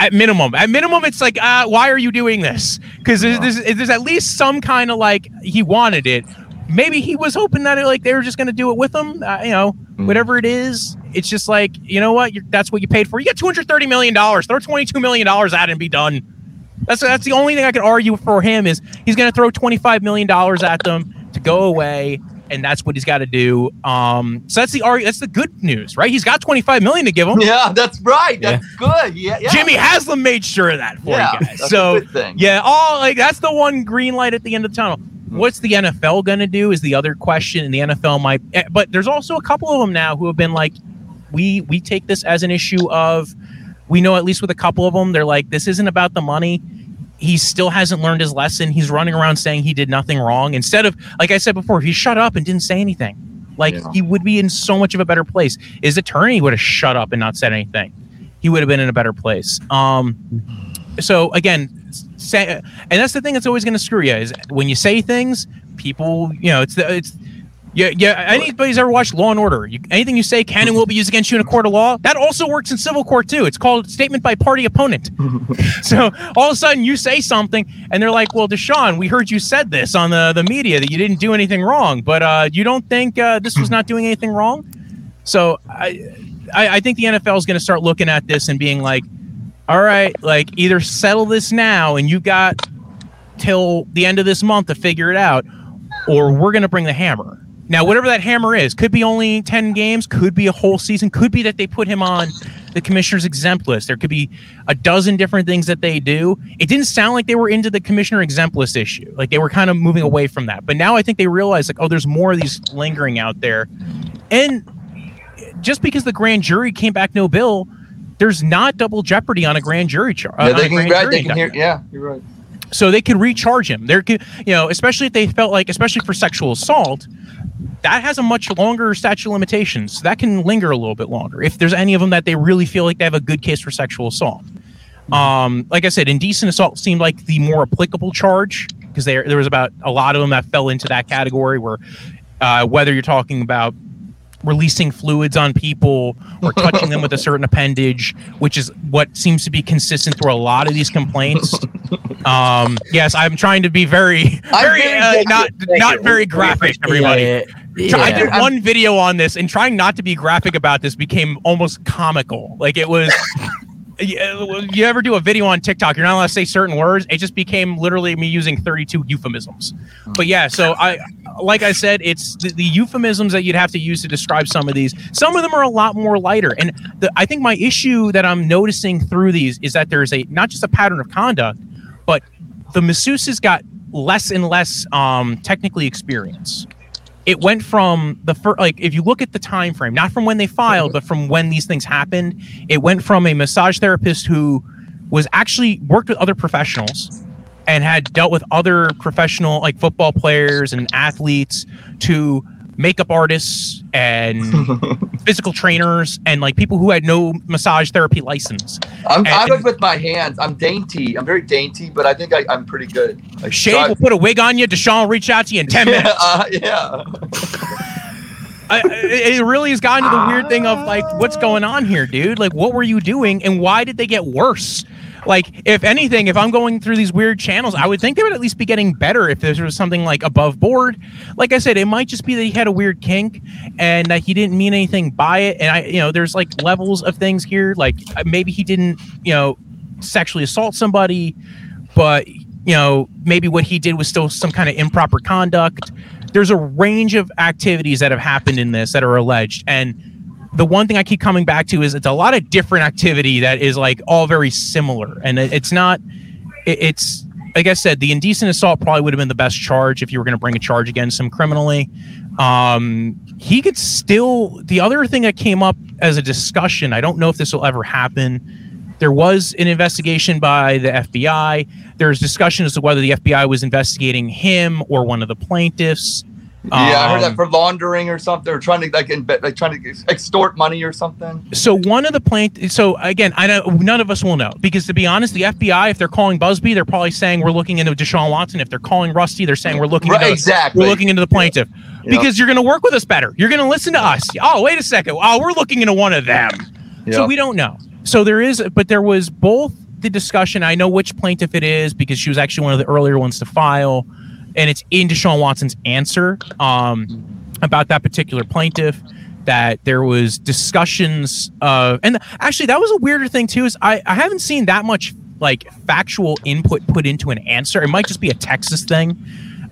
at minimum at minimum it's like uh, why are you doing this? Because there's, there's, there's at least some kind of like he wanted it maybe he was hoping that like they were just going to do it with him uh, you know whatever it is it's just like you know what You're, that's what you paid for you got 230 million dollars throw 22 million dollars at it and be done that's that's the only thing I could argue for him is he's going to throw twenty five million dollars at them to go away, and that's what he's got to do. Um, so that's the That's the good news, right? He's got twenty five million to give him. Yeah, that's right. That's good. Yeah, yeah. Jimmy Haslam made sure of that for Yeah, you guys. that's a So good thing. yeah, all like that's the one green light at the end of the tunnel. What's the NFL going to do? Is the other question, and the NFL might. eh, But there's also a couple of them now who have been like, we we take this as an issue of, we know at least with a couple of them, they're like, this isn't about the money. He still hasn't learned his lesson. He's running around saying he did nothing wrong instead of, like I said before, he shut up and didn't say anything. Like Yeah. he would be in so much of a better place. His attorney would have shut up and not said anything. He would have been in a better place. Um, so again, say, and that's the thing that's always going to screw you is when you say things, people, you know, it's the, it's Yeah, yeah. Anybody's ever watched Law and Order? You, anything you say can and will be used against you in a court of law. That also works in civil court too. It's called statement by party opponent. so all of a sudden you say something, and they're like, "Well, Deshaun, we heard you said this on the the media that you didn't do anything wrong, but uh, you don't think uh, this was not doing anything wrong." So I, I, I think the NFL is going to start looking at this and being like, "All right, like either settle this now, and you got till the end of this month to figure it out, or we're going to bring the hammer." Now, whatever that hammer is, could be only 10 games, could be a whole season, could be that they put him on the commissioner's exempt list. There could be a dozen different things that they do. It didn't sound like they were into the commissioner exempt list issue. Like they were kind of moving away from that. But now I think they realize like, oh, there's more of these lingering out there. And just because the grand jury came back no bill, there's not double jeopardy on a grand jury charge. Yeah, they can, right, they can hear. Yeah, you're right. So they could recharge him. There could, you know, especially if they felt like, especially for sexual assault, that has a much longer statute of limitations. So That can linger a little bit longer if there's any of them that they really feel like they have a good case for sexual assault. Um, like I said, indecent assault seemed like the more applicable charge because there there was about a lot of them that fell into that category where uh, whether you're talking about releasing fluids on people or touching them with a certain appendage, which is what seems to be consistent through a lot of these complaints. Um, yes, I'm trying to be very, very uh, not not very graphic, everybody. Yeah, So I yeah. did one video on this, and trying not to be graphic about this became almost comical. Like it was. You you ever do a video on TikTok? You're not allowed to say certain words. It just became literally me using 32 euphemisms. But yeah, so I, like I said, it's the, the euphemisms that you'd have to use to describe some of these. Some of them are a lot more lighter, and the, I think my issue that I'm noticing through these is that there's a not just a pattern of conduct, but the masseuses got less and less um, technically experience. It went from the first, like if you look at the time frame, not from when they filed, but from when these things happened. It went from a massage therapist who was actually worked with other professionals and had dealt with other professional like football players and athletes to makeup artists and physical trainers and like people who had no massage therapy license. I'm, And- I'm good with my hands. I'm dainty. I'm very dainty, but I think I, I'm pretty good. Like, Shane so will put a wig on you. Deshaun will reach out to you in 10 minutes. yeah, uh, yeah. I- it really has gotten to the weird thing of like, what's going on here, dude? Like, what were you doing, and why did they get worse? Like, if anything, if I'm going through these weird channels, I would think they would at least be getting better if there was something like above board. Like I said, it might just be that he had a weird kink and that he didn't mean anything by it. And I, you know, there's like levels of things here. Like uh, maybe he didn't, you know, sexually assault somebody, but you know, maybe what he did was still some kind of improper conduct. There's a range of activities that have happened in this that are alleged. And the one thing I keep coming back to is it's a lot of different activity that is like all very similar. And it, it's not, it, it's, like I said, the indecent assault probably would have been the best charge if you were going to bring a charge against him criminally. Um, he could still, the other thing that came up as a discussion, I don't know if this will ever happen. There was an investigation by the FBI. There's discussion as to whether the FBI was investigating him or one of the plaintiffs. Yeah, I heard that Um, for laundering or something, or trying to like, like trying to extort money or something. So one of the plaint. So again, I know none of us will know because to be honest, the FBI, if they're calling Buzbee, they're probably saying we're looking into Deshaun Watson. If they're calling Rusty, they're saying we're looking Right, into exactly. we're looking into the plaintiff Yep. because you're going to work with us better. You're going to listen to us. Oh, wait a second. Oh, we're looking into one of them. Yeah. So we don't know. So there is, but there was both the discussion. I know which plaintiff it is because she was actually one of the earlier ones to file, and it's in Deshaun Watson's answer um, about that particular plaintiff. That there was discussions of, and actually that was a weirder thing too. Is I I haven't seen that much like factual input put into an answer. It might just be a Texas thing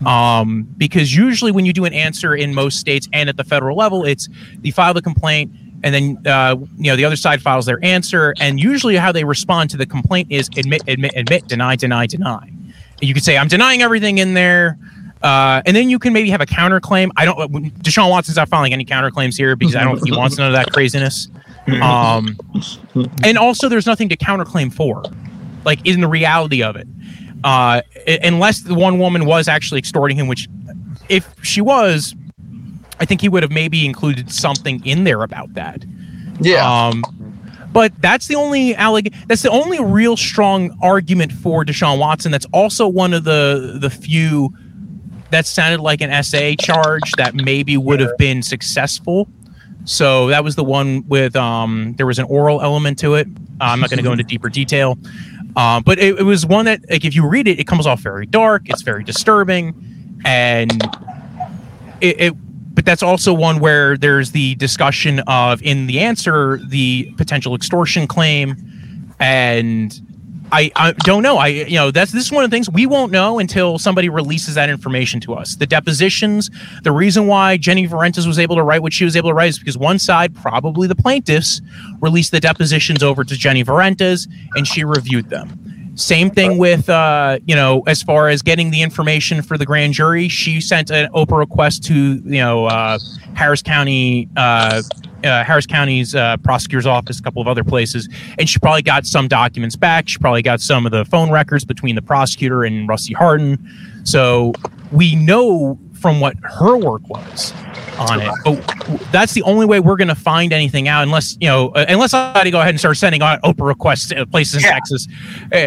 um, because usually when you do an answer in most states and at the federal level, it's you file the complaint and then uh, you know the other side files their answer, and usually how they respond to the complaint is admit, admit, admit, deny, deny, deny. You could say I'm denying everything in there. Uh, and then you can maybe have a counterclaim. I don't. Deshaun Watson's not filing any counterclaims here because I don't. he wants none of that craziness. Um, and also, there's nothing to counterclaim for, like in the reality of it, uh, unless the one woman was actually extorting him. Which, if she was, I think he would have maybe included something in there about that. Yeah. Um, but that's the only alleg- That's the only real strong argument for Deshaun Watson. That's also one of the the few that sounded like an SA charge that maybe would have been successful. So that was the one with um, there was an oral element to it. Uh, I'm not going to go into deeper detail, um, but it, it was one that like if you read it, it comes off very dark. It's very disturbing, and it, it but that's also one where there's the discussion of in the answer the potential extortion claim and I, I don't know. I you know that's this is one of the things we won't know until somebody releases that information to us. The depositions, the reason why Jenny Vrentas was able to write what she was able to write is because one side, probably the plaintiffs, released the depositions over to Jenny Vrentas and she reviewed them. Same thing with uh, you know, as far as getting the information for the grand jury, she sent an OPRA request to you know uh, Harris County uh, uh, Harris County's uh, prosecutor's office, a couple of other places, and she probably got some documents back. She probably got some of the phone records between the prosecutor and Rusty Hardin. So we know from what her work was on it. But that's the only way we're going to find anything out, unless you know, uh, unless somebody go ahead and start sending out OPRA requests to places in Yeah. Texas.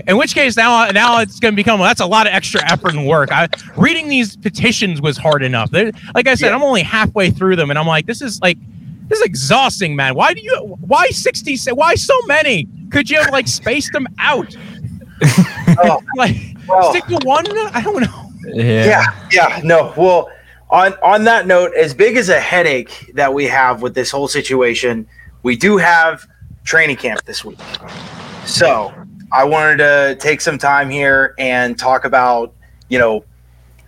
In which case, now now it's going to become well, that's a lot of extra effort and work. I, reading these petitions was hard enough. They're, like I said, Yeah. I'm only halfway through them, and I'm like, this is like this is exhausting, man. Why do you? Why sixty? Why so many? Could you have like spaced them out? Oh, Like well. stick to one? I don't know. Yeah. yeah yeah no well on on that note as big as a headache that we have with this whole situation we do have training camp this week. So i wanted to take some time here and talk about you know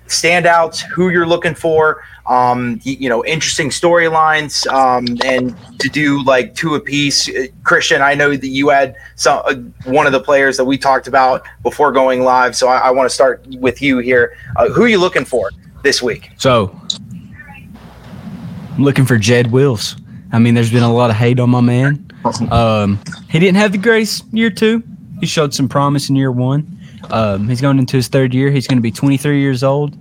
standouts who you're looking for um you know interesting storylines um and to do like two a piece. christian i know that you had some uh, one of the players that we talked about before going live so i, I want to start with you here. Uh, who are you looking for this week So I'm looking for Jed Wills. I mean, there's been a lot of hate on my man. Um, he didn't have the greatest year two. He showed some promise in year one. Um, he's going into his third year. He's going to be 23 years old.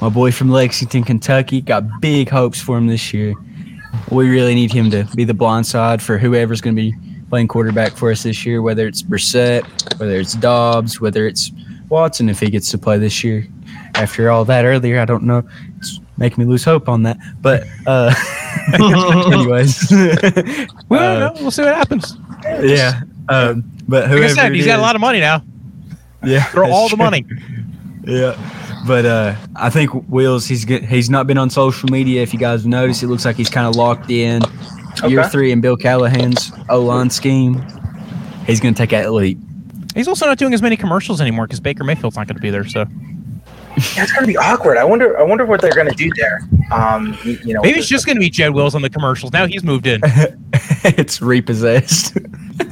My boy from Lexington, Kentucky, got big hopes for him this year. We really need him to be the blind side for whoever's going to be playing quarterback for us this year, whether it's Brissett, whether it's Dobbs, whether it's Watson, if he gets to play this year. After all that earlier, I don't know. It's making me lose hope on that. But, uh, anyways. We don't Uh, know. We'll see what happens. yeah. Um, but Like whoever I said, he's got a lot of money now. yeah, Throw all the true. money. Yeah, but uh, I think Wills he's get, he's not been on social media. If you guys notice, it looks like he's kind of locked in. Year three in Bill Callahan's O line scheme, he's going to take that leap. He's also not doing as many commercials anymore because Baker Mayfield's not going to be there. So that's gonna be awkward i wonder i wonder what they're gonna do there um you, you know maybe it's just going to be Jed Wills on the commercials. Now he's moved in. it's repossessed.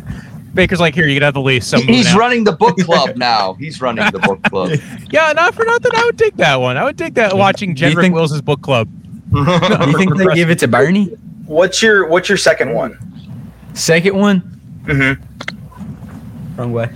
Baker's like, here, you can have the lease. I'm He's out." running the book club now. He's running the book club. Yeah, not for nothing. I would take that one. I would take that watching Do you Jedrick think- Wills' book club. Do you think they give it to Bernie? what's your what's your second one Second one, mm-hmm. wrong way.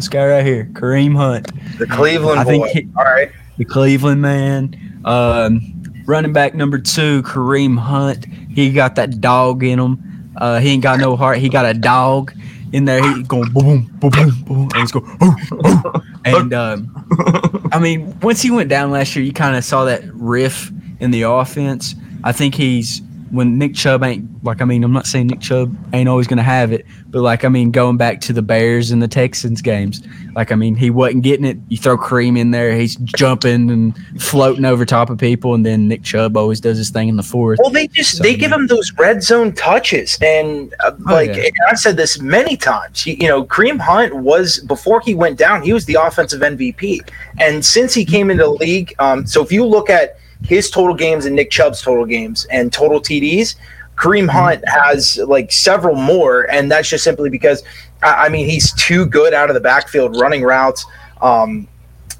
This guy right here, Kareem Hunt. the cleveland I boy think he- all right the Cleveland man. Um, running back number two, Kareem Hunt. He got that dog in him. Uh, he ain't got no heart. He got a dog in there. He going boom, boom, boom, boom, and he's going. "Oh, oh." And um, I mean, once he went down last year, you kind of saw that riff in the offense. I think he's when Nick Chubb ain't like. I mean, I'm not saying Nick Chubb ain't always going to have it, but like I mean, going back to the Bears and the Texans games, like I mean, he wasn't getting it. You throw Kareem in there, he's jumping and floating over top of people, and then Nick Chubb always does his thing in the fourth. Well, they just So, they give him those red zone touches, and uh, Oh, like yeah. and I've said this many times. He, you know, Kareem Hunt was before he went down, he was the offensive MVP, and since he came into the league, um, so if you look at his total games and Nick Chubb's total games and total TDs, Kareem Hunt has like several more, and that's just simply because I, I mean he's too good out of the backfield running routes. Um,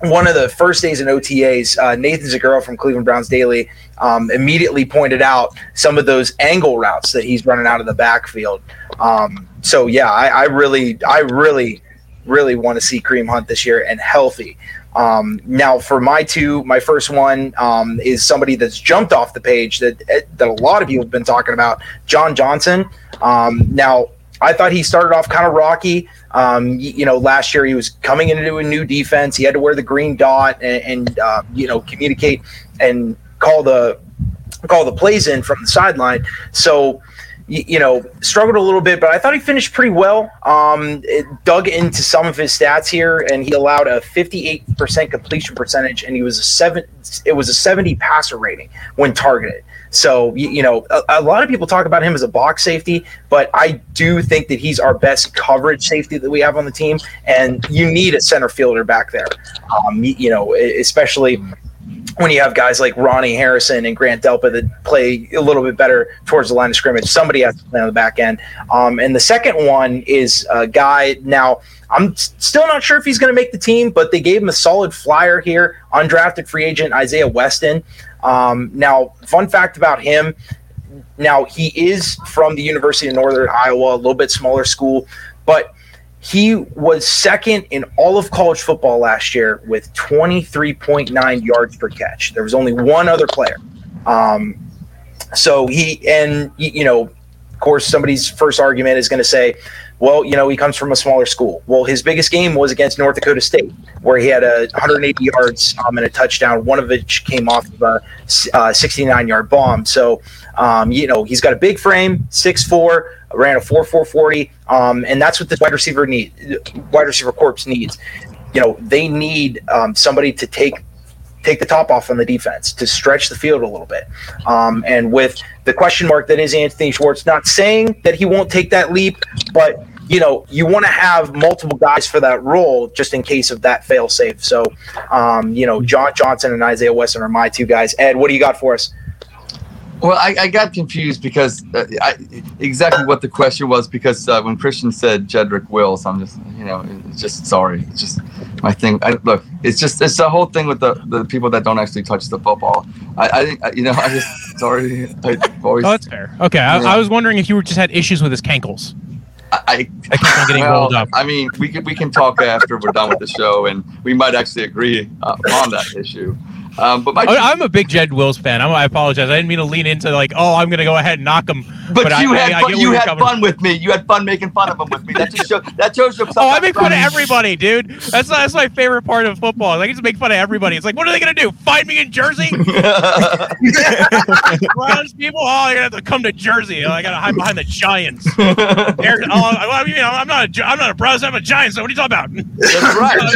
one of the first days in OTAs, uh, Nathan Zegura from Cleveland Browns Daily um, immediately pointed out some of those angle routes that he's running out of the backfield. Um, so yeah, I, I really, I really, really want to see Kareem Hunt this year and healthy. Um, now, for my two, my first one um, is somebody that's jumped off the page that that a lot of you have been talking about, John Johnson. Um, now, I thought he started off kind of rocky. Um, y- you know, last year he was coming into a new defense. He had to wear the green dot and, and uh, you know communicate and call the call the plays in from the sideline. So y- you know, struggled a little bit, but I thought he finished pretty well. Um, dug into some of his stats here, and he allowed a 58% completion percentage, and he was a seven. It was a 70 passer rating when targeted. So y- you know, a, a lot of people talk about him as a box safety, but I do think that he's our best coverage safety that we have on the team, and you need a center fielder back there. Um, y- you know, especially when you have guys like Ronnie Harrison and Grant Delpit that play a little bit better towards the line of scrimmage, somebody has to play on the back end. Um, and the second one is a guy. Now, I'm still not sure if he's going to make the team, but they gave him a solid flyer here, undrafted free agent Isaiah Weston. Um, now, fun fact about him. Now he is from the University of Northern Iowa, a little bit smaller school, but he was second in all of college football last year with 23.9 yards per catch. There was only one other player. Um, so he, and, you know, of course, somebody's first argument is going to say, well, you know, he comes from a smaller school. Well, his biggest game was against North Dakota State, where he had a 180 yards um, and a touchdown, one of which came off of a uh, 69 yard bomb. So, um, you know, he's got a big frame, 6'4, ran a 4'440, um, and that's what this wide receiver need, wide receiver corps needs. You know, they need um, somebody to take take the top off on the defense to stretch the field a little bit. Um, and with the question mark that is Anthony Schwartz, not saying that he won't take that leap, but you know, you want to have multiple guys for that role just in case of that fail safe. So, um, you know, John Johnson and Isaiah Weston are my two guys. Ed, what do you got for us? Well, I, I got confused because uh, I, exactly what the question was because uh, when Christian said Jedrick Wills, I'm just you know just sorry, it's just my thing. I, look, it's just it's the whole thing with the, the people that don't actually touch the football. I, I think you know I just sorry. I always Oh, that's fair. Okay, I, I was wondering if you were just had issues with his cankles. I, I kept on getting well, rolled up. I mean, we can we can talk after we're done with the show, and we might actually agree uh, on that issue. Um, but my I- I'm a big Jed Wills fan. I'm, I apologize. I didn't mean to lean into like, oh, I'm gonna go ahead and knock him. But, I- you I- had I fun, get you had fun with me. You had fun making fun of him with me. That just show, that shows you. Oh, I make fun of everybody, dude. That's that's my favorite part of football. Like, I just make fun of everybody. It's like, what are they gonna do? Find me in Jersey? Browns people? Oh, you're gonna have to come to Jersey. Oh, I gotta hide behind the Giants. Oh, I mean, I'm not a I'm not a Browns. I'm a Giants. So what are you talking about? That's right.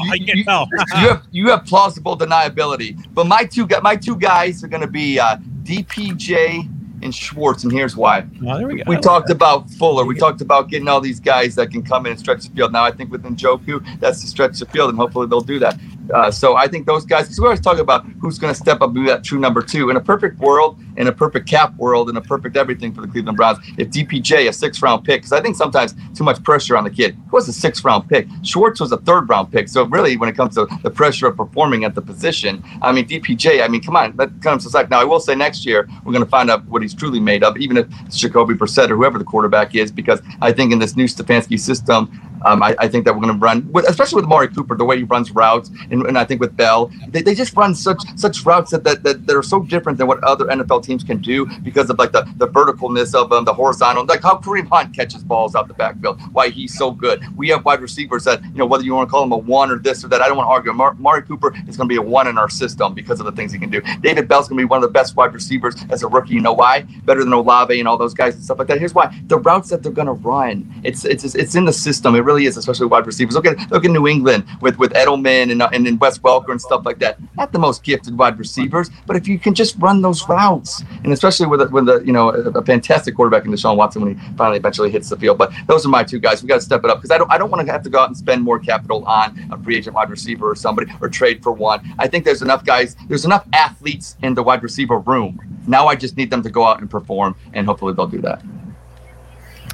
Oh, I can tell. you have you have plausible deniability. But my two my two guys are going to be uh, DPJ and Schwartz, and here's why. Oh, there we go. We talked about Fuller. We talked about getting all these guys that can come in and stretch the field. Now I think with Njoku, that's to stretch the field, and hopefully they'll do that. Uh, so I think those guys, because we always talk about who's going to step up and be that true number two. In a perfect world, in a perfect cap world, in a perfect everything for the Cleveland Browns, if DPJ, a six round pick, because I think sometimes too much pressure on the kid. He was a six round pick. Schwartz was a third round pick. So really, when it comes to the pressure of performing at the position, I mean, DPJ, I mean, come on, that comes to like. Now I will say next year, we're going to find out what he's truly made of, even if it's Jacoby Brissett or whoever the quarterback is, because I think in this new Stefanski system, um, I, I think that we're going to run, especially with Mari Cooper, the way he runs routes, and, and I think with Bell, they, they just run such such routes that, that, that, are so different than what other NFL teams can do because of like the, the verticalness of them, the horizontal, like how Kareem Hunt catches balls out the backfield, why he's so good. We have wide receivers that, you know, whether you want to call him a one or this or that, I don't want to argue. Mar- Mari Cooper is going to be a one in our system because of the things he can do. David Bell's going to be one of the best wide receivers as a rookie. You know why? Better than Olave and all those guys and stuff like that. Here's why: the routes that they're going to run, it's it's it's in the system. It really is, especially wide receivers. Look at look at New England with with Edelman and and, and Wes Welker and stuff like that. Not the most gifted wide receivers, but if you can just run those routes, and especially with a, with a you know a, a fantastic quarterback in Deshaun Watson when he finally eventually hits the field. But those are my two guys. We got to step it up because I don't I don't want to have to go out and spend more capital on a free agent wide receiver or somebody or trade for one. I think there's enough guys. There's enough athletes in the wide receiver room. Now I just need them to go out and perform, and hopefully they'll do that.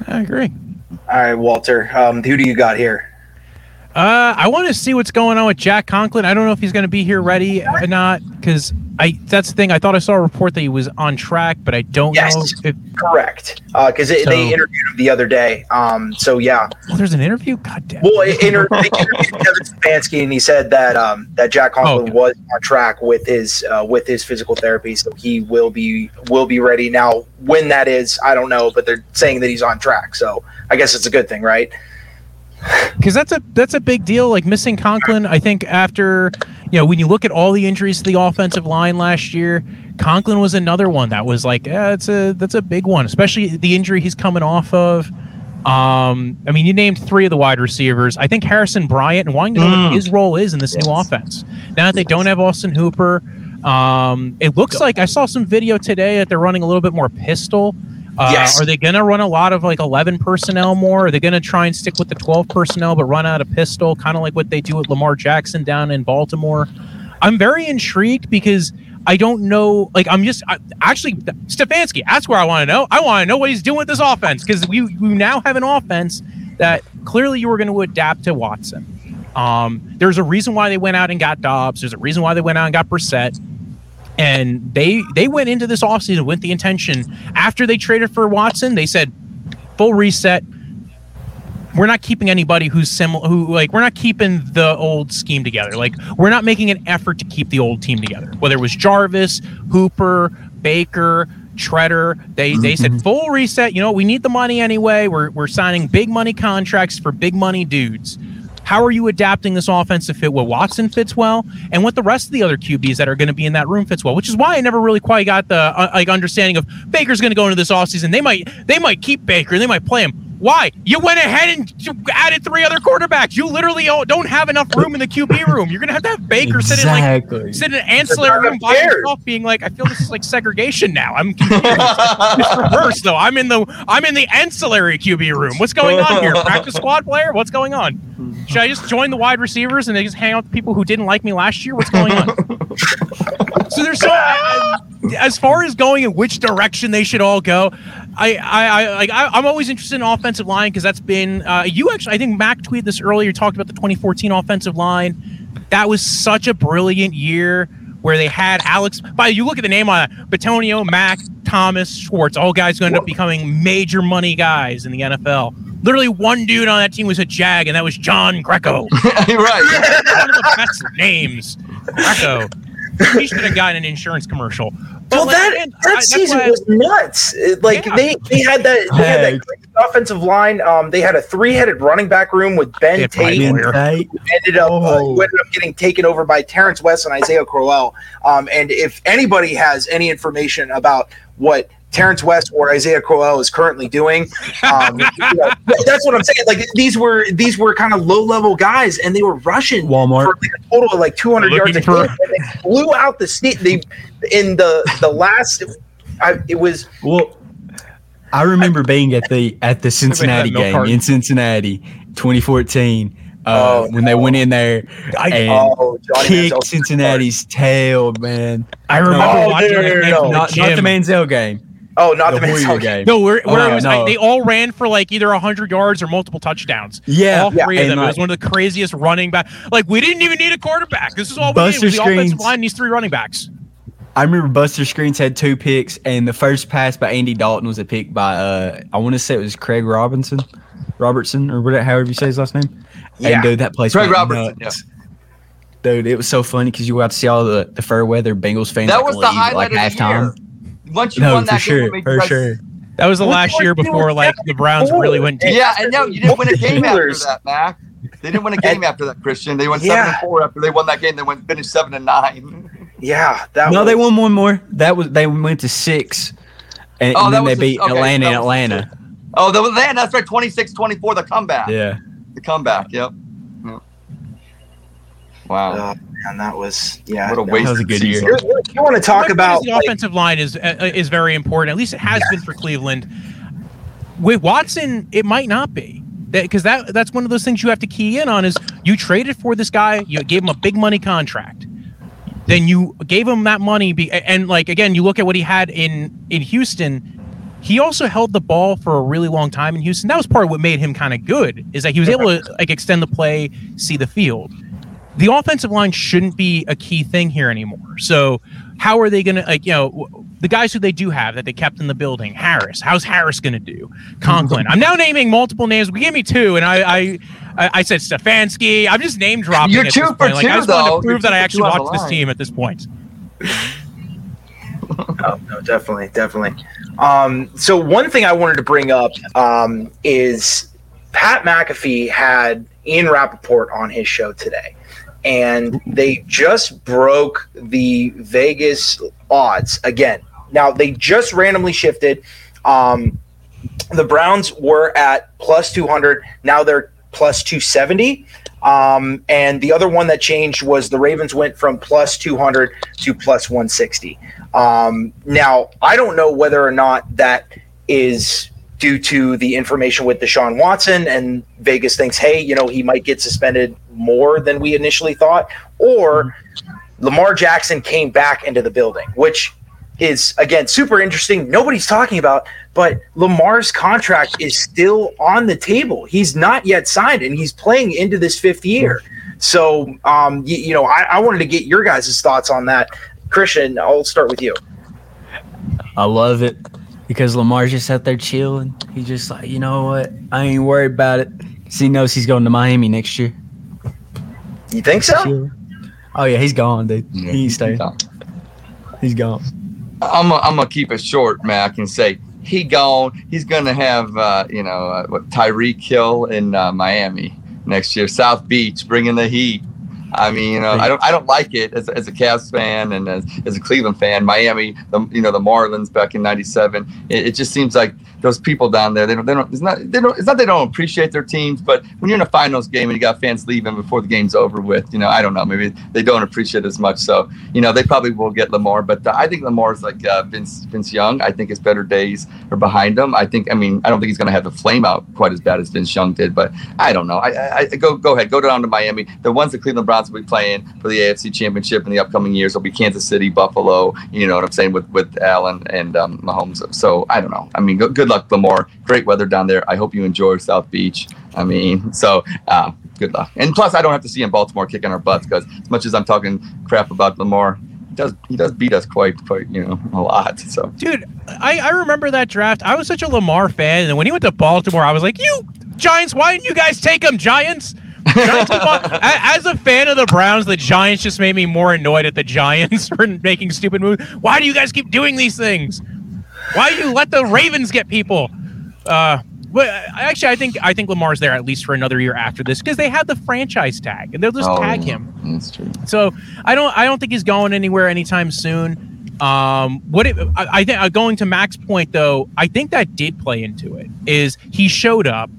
I agree. All right, Walter, um, who do you got here? Uh, I want to see what's going on with Jack Conklin. I don't know if he's going to be here ready or not because I. That's the thing. I thought I saw a report that he was on track, but I don't Yes. know if Correct, because they So- they interviewed him the other day. Um, so yeah, Oh, there's an interview. God damn. well, it inter- they interviewed Kevin Stefanski, and he said that um, that Jack Conklin okay. was on track with his uh, with his physical therapy, so he will be will be ready. Now, when that is, I don't know, but they're saying that he's on track, so I guess it's a good thing, right? because that's a that's a big deal. Like missing Conklin, I think after you know when you look at all the injuries to the offensive line last year, Conklin was another one that was like, yeah, it's a that's a big one, especially the injury he's coming off of. Um, I mean, you named three of the wide receivers. I think Harrison Bryant and wanting to know what his role is in this new offense. Now that they don't have Austin Hooper, um, it looks like I saw some video today that they're running a little bit more pistol. Uh, Yes. Are they going to run a lot of like 11 personnel more? Are they going to try and stick with the 12 personnel but run out of pistol, kind of like what they do with Lamar Jackson down in Baltimore? I'm very intrigued because I don't know. Like, I'm just I, actually Stefanski. That's where I want to know. I want to know what he's doing with this offense because we, we now have an offense that clearly you were going to adapt to Watson. Um, there's a reason why they went out and got Dobbs. There's a reason why they went out and got Brissett and they they went into this offseason with the intention after they traded for Watson, they said full reset. We're not keeping anybody who's similar who like we're not keeping the old scheme together. Like we're not making an effort to keep the old team together. Whether it was Jarvis, Hooper, Baker, Tretter, they they said full reset. You know, we need the money anyway. We're we're signing big money contracts for big money dudes. How are you adapting this offense to fit what Watson fits well and what the rest of the other QBs that are going to be in that room fits well? Which is why I never really quite got the uh, like understanding of Baker's going to go into this offseason. They might they might keep Baker. They might play him. Why? You went ahead and added three other quarterbacks. You literally don't- don't have enough room in the QB room. You're going to have to have Baker sit in like Exactly. sit in an ancillary not room by fair. himself, being like, I feel this is like segregation now. I'm confused. it's reverse though. I'm in the I'm in the ancillary QB room. What's going on here? Practice squad player? What's going on? Should I just join the wide receivers and they just hang out with people who didn't like me last year? What's going on? so there's so I, I, as far as going in which direction they should all go. I I, I like I, I'm always interested in offensive line because that's been uh, you actually I think Mack tweeted this earlier. Talked about the 2014 offensive line. That was such a brilliant year where they had Alex. By you look at the name on it, Bitonio, Mac, Thomas, Schwartz, all guys who ended up becoming major money guys in the NFL. Literally, one dude on that team was a Jag, and that was John Greco. right. One of the best names, Greco. He should have gotten an insurance commercial. But Well, like, that man, that that's season why- was nuts. Like Yeah. they, they had that they had that great offensive line. Um, they had a three headed running back room with Ben Yeah, Tate. Mike who Right? ended up uh, Oh. who ended up getting taken over by Terrance West and Isaiah Crowell. Um, and if anybody has any information about what Terrance West or Isaiah Crowell is currently doing, um, you know, that's what I'm saying. Like these were these were kind of low level guys, and they were rushing Walmart. for like a total of like 200 Looking yards a for- game. And they blew out the state. They in the the last. I, it was Well, I remember being at the at the Cincinnati game in Cincinnati, 2014, uh, Oh, when they went in there I- and oh kicked. Cincinnati's tail, man. I remember watching no, no, that no, game no. the Not, not the. Manziel game, Oh, not the the, Warrior game. No, where, where Oh, it was no. like, they all ran for like either 100 yards or multiple touchdowns. Yeah, all three yeah, of them. and it was one of the craziest running back. Like we didn't even need a quarterback. This is all we needed Buster was the offensive screens. line. These three running backs. I remember Buster Skrine had two picks, and the first pass by Andy Dalton was a pick by uh, I want to say it was Craig Robinson, Robertson, or whatever, however you say his last name. Yeah. And dude, that place Craig went Robertson, nuts. Dude, it was so funny because you got to see all the, the fair weather Bengals fans. That like, was the leave, highlight like of the year. Halftime. Once you No, won for that game, sure, it for guys- sure. That was the last year before like the Browns seven really went. deep. Yeah, and no, you didn't win a game after that, Mac. They didn't win a game after that, Christian. They went seven Yeah. and four after they won that game. They went finished seven and nine. Yeah, that No, was, they won one more. That was they went to six, and, Oh, and then they was the- beat okay, Atlanta in was- Atlanta. Oh, that was then. That's right. 26-24, the comeback. Yeah, The comeback. Yep. Yep. Wow. Oh, man, that was yeah. what a waste. That was a good year. You, you want to talk about the like, offensive line is uh, is very important. At least it has been for Cleveland. With Watson, it might not be because that, that's one of those things you have to key in on. Is you traded for this guy, you gave him a big money contract, then you gave him that money, be, and like again, you look at what he had in in Houston. He also held the ball for a really long time in Houston. That was part of what made him kind of good. Is that he was able to like extend the play, see the field the offensive line shouldn't be a key thing here anymore. So how are they going to like you know the guys who they do have that they kept in the building, Harris. How's Harris going to do? Conklin. I'm now naming multiple names. We gave me two, and I I, I, I said Stefanski. I'm just name dropping. You're at two this for point. Like, I two, just wanted to prove You're that I actually two watched this team at this point. Oh, no, definitely, definitely. Um, so one thing I wanted to bring up um, is Pat McAfee had Ian Rapoport on his show today, and they just broke the Vegas odds again. Now they just randomly shifted. Um, the Browns were at plus 200. Now they're plus 270. Um, and the other one that changed was the Ravens went from plus 200 to plus 160. Um, now, I don't know whether or not that is due to the information with Deshaun Watson and Vegas thinks, hey, you know, he might get suspended more than we initially thought, or Lamar Jackson came back into the building, which is again super interesting. Nobody's talking about, but Lamar's contract is still on the table. He's not yet signed, and he's playing into this fifth year. So, um, you, you know, I, I wanted to get your guys' thoughts on that. Christian, I'll start with you. I love it because Lamar's just out there chilling. He's just like, you know what? I ain't worried about it. 'Cause he knows he's going to Miami next year. You think so? Chilling. Oh yeah, he's gone, dude. Yeah, he ain't staying. gone. He's gone. I'm gonna I'm gonna keep it short, Mac, and say he gone. He's gonna have uh, you know uh, what Tyreek Hill in uh, Miami next year, South Beach, bringing the heat. I mean, you know, I don't I don't like it as, as a Cavs fan and as, as a Cleveland fan. Miami, the you know the Marlins back in '97. It, it just seems like those people down there. They don't. They don't. It's not. They don't. It's not. They don't appreciate their teams. But when you're in a finals game and you got fans leaving before the game's over with, you know, I don't know. Maybe they don't appreciate as much. So you know, they probably will get Lamar. But uh, I think Lamar's like uh, Vince Vince Young. I think his better days are behind him. I think. I mean, I don't think he's going to have the flame out quite as bad as Vince Young did. But I don't know. I, I, I go go ahead. Go down to Miami. The ones that Cleveland Browns will be playing for the AFC Championship in the upcoming years It'll be Kansas City, Buffalo. You know what I'm saying with with Allen and um, Mahomes. So I don't know. I mean, go, good luck, Lamar. Great weather down there. I hope you enjoy South Beach. I mean, so uh, good luck. And plus, I don't have to see him Baltimore kicking our butts because as much as I'm talking crap about Lamar, he does he does beat us quite quite you know a lot. So Dude, I, I remember that draft. I was such a Lamar fan, and when he went to Baltimore, I was like, "You Giants, why didn't you guys take him, Giants?" Giants keep on- A- As a fan of the Browns, the Giants just made me more annoyed at the Giants for making stupid moves. Why do you guys keep doing these things? Why do you let the Ravens get people? Uh, but I- actually, I think I think Lamar's there at least for another year after this because they have the franchise tag and they'll just Oh, tag him. That's true. So I don't I don't think he's going anywhere anytime soon. Um, what it, I, I think uh, going to Mac's point though, I think that did play into it. Is he showed up,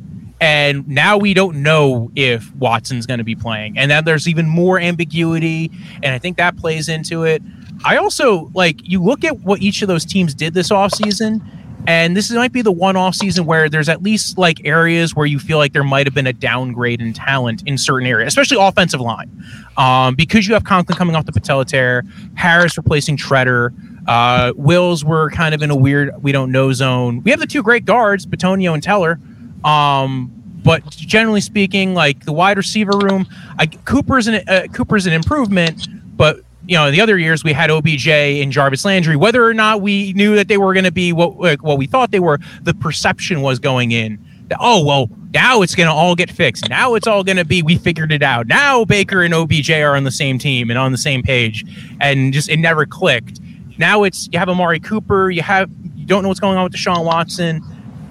and now we don't know if Watson's going to be playing, and then there's even more ambiguity, and I think that plays into it. I also like you look at what each of those teams did this offseason, and this might be the one off season where there's at least like areas where you feel like there might have been a downgrade in talent in certain areas, especially offensive line. Um, because you have Conklin coming off the patella tear, Harris replacing Tretter, uh, Wills were kind of in a weird we don't know zone. We have the two great guards, Bitonio and Teller. Um, but generally speaking, like the wide receiver room, I, Cooper's an uh, Cooper's an improvement, but you know, the other years we had OBJ and Jarvis Landry. Whether or not we knew that they were going to be what like, what we thought they were, the perception was going in. that, Oh well, now it's going to all get fixed. Now it's all going to be we figured it out. Now Baker and OBJ are on the same team and on the same page, and just it never clicked. Now it's you have Amari Cooper. You have you don't know what's going on with Deshaun Watson.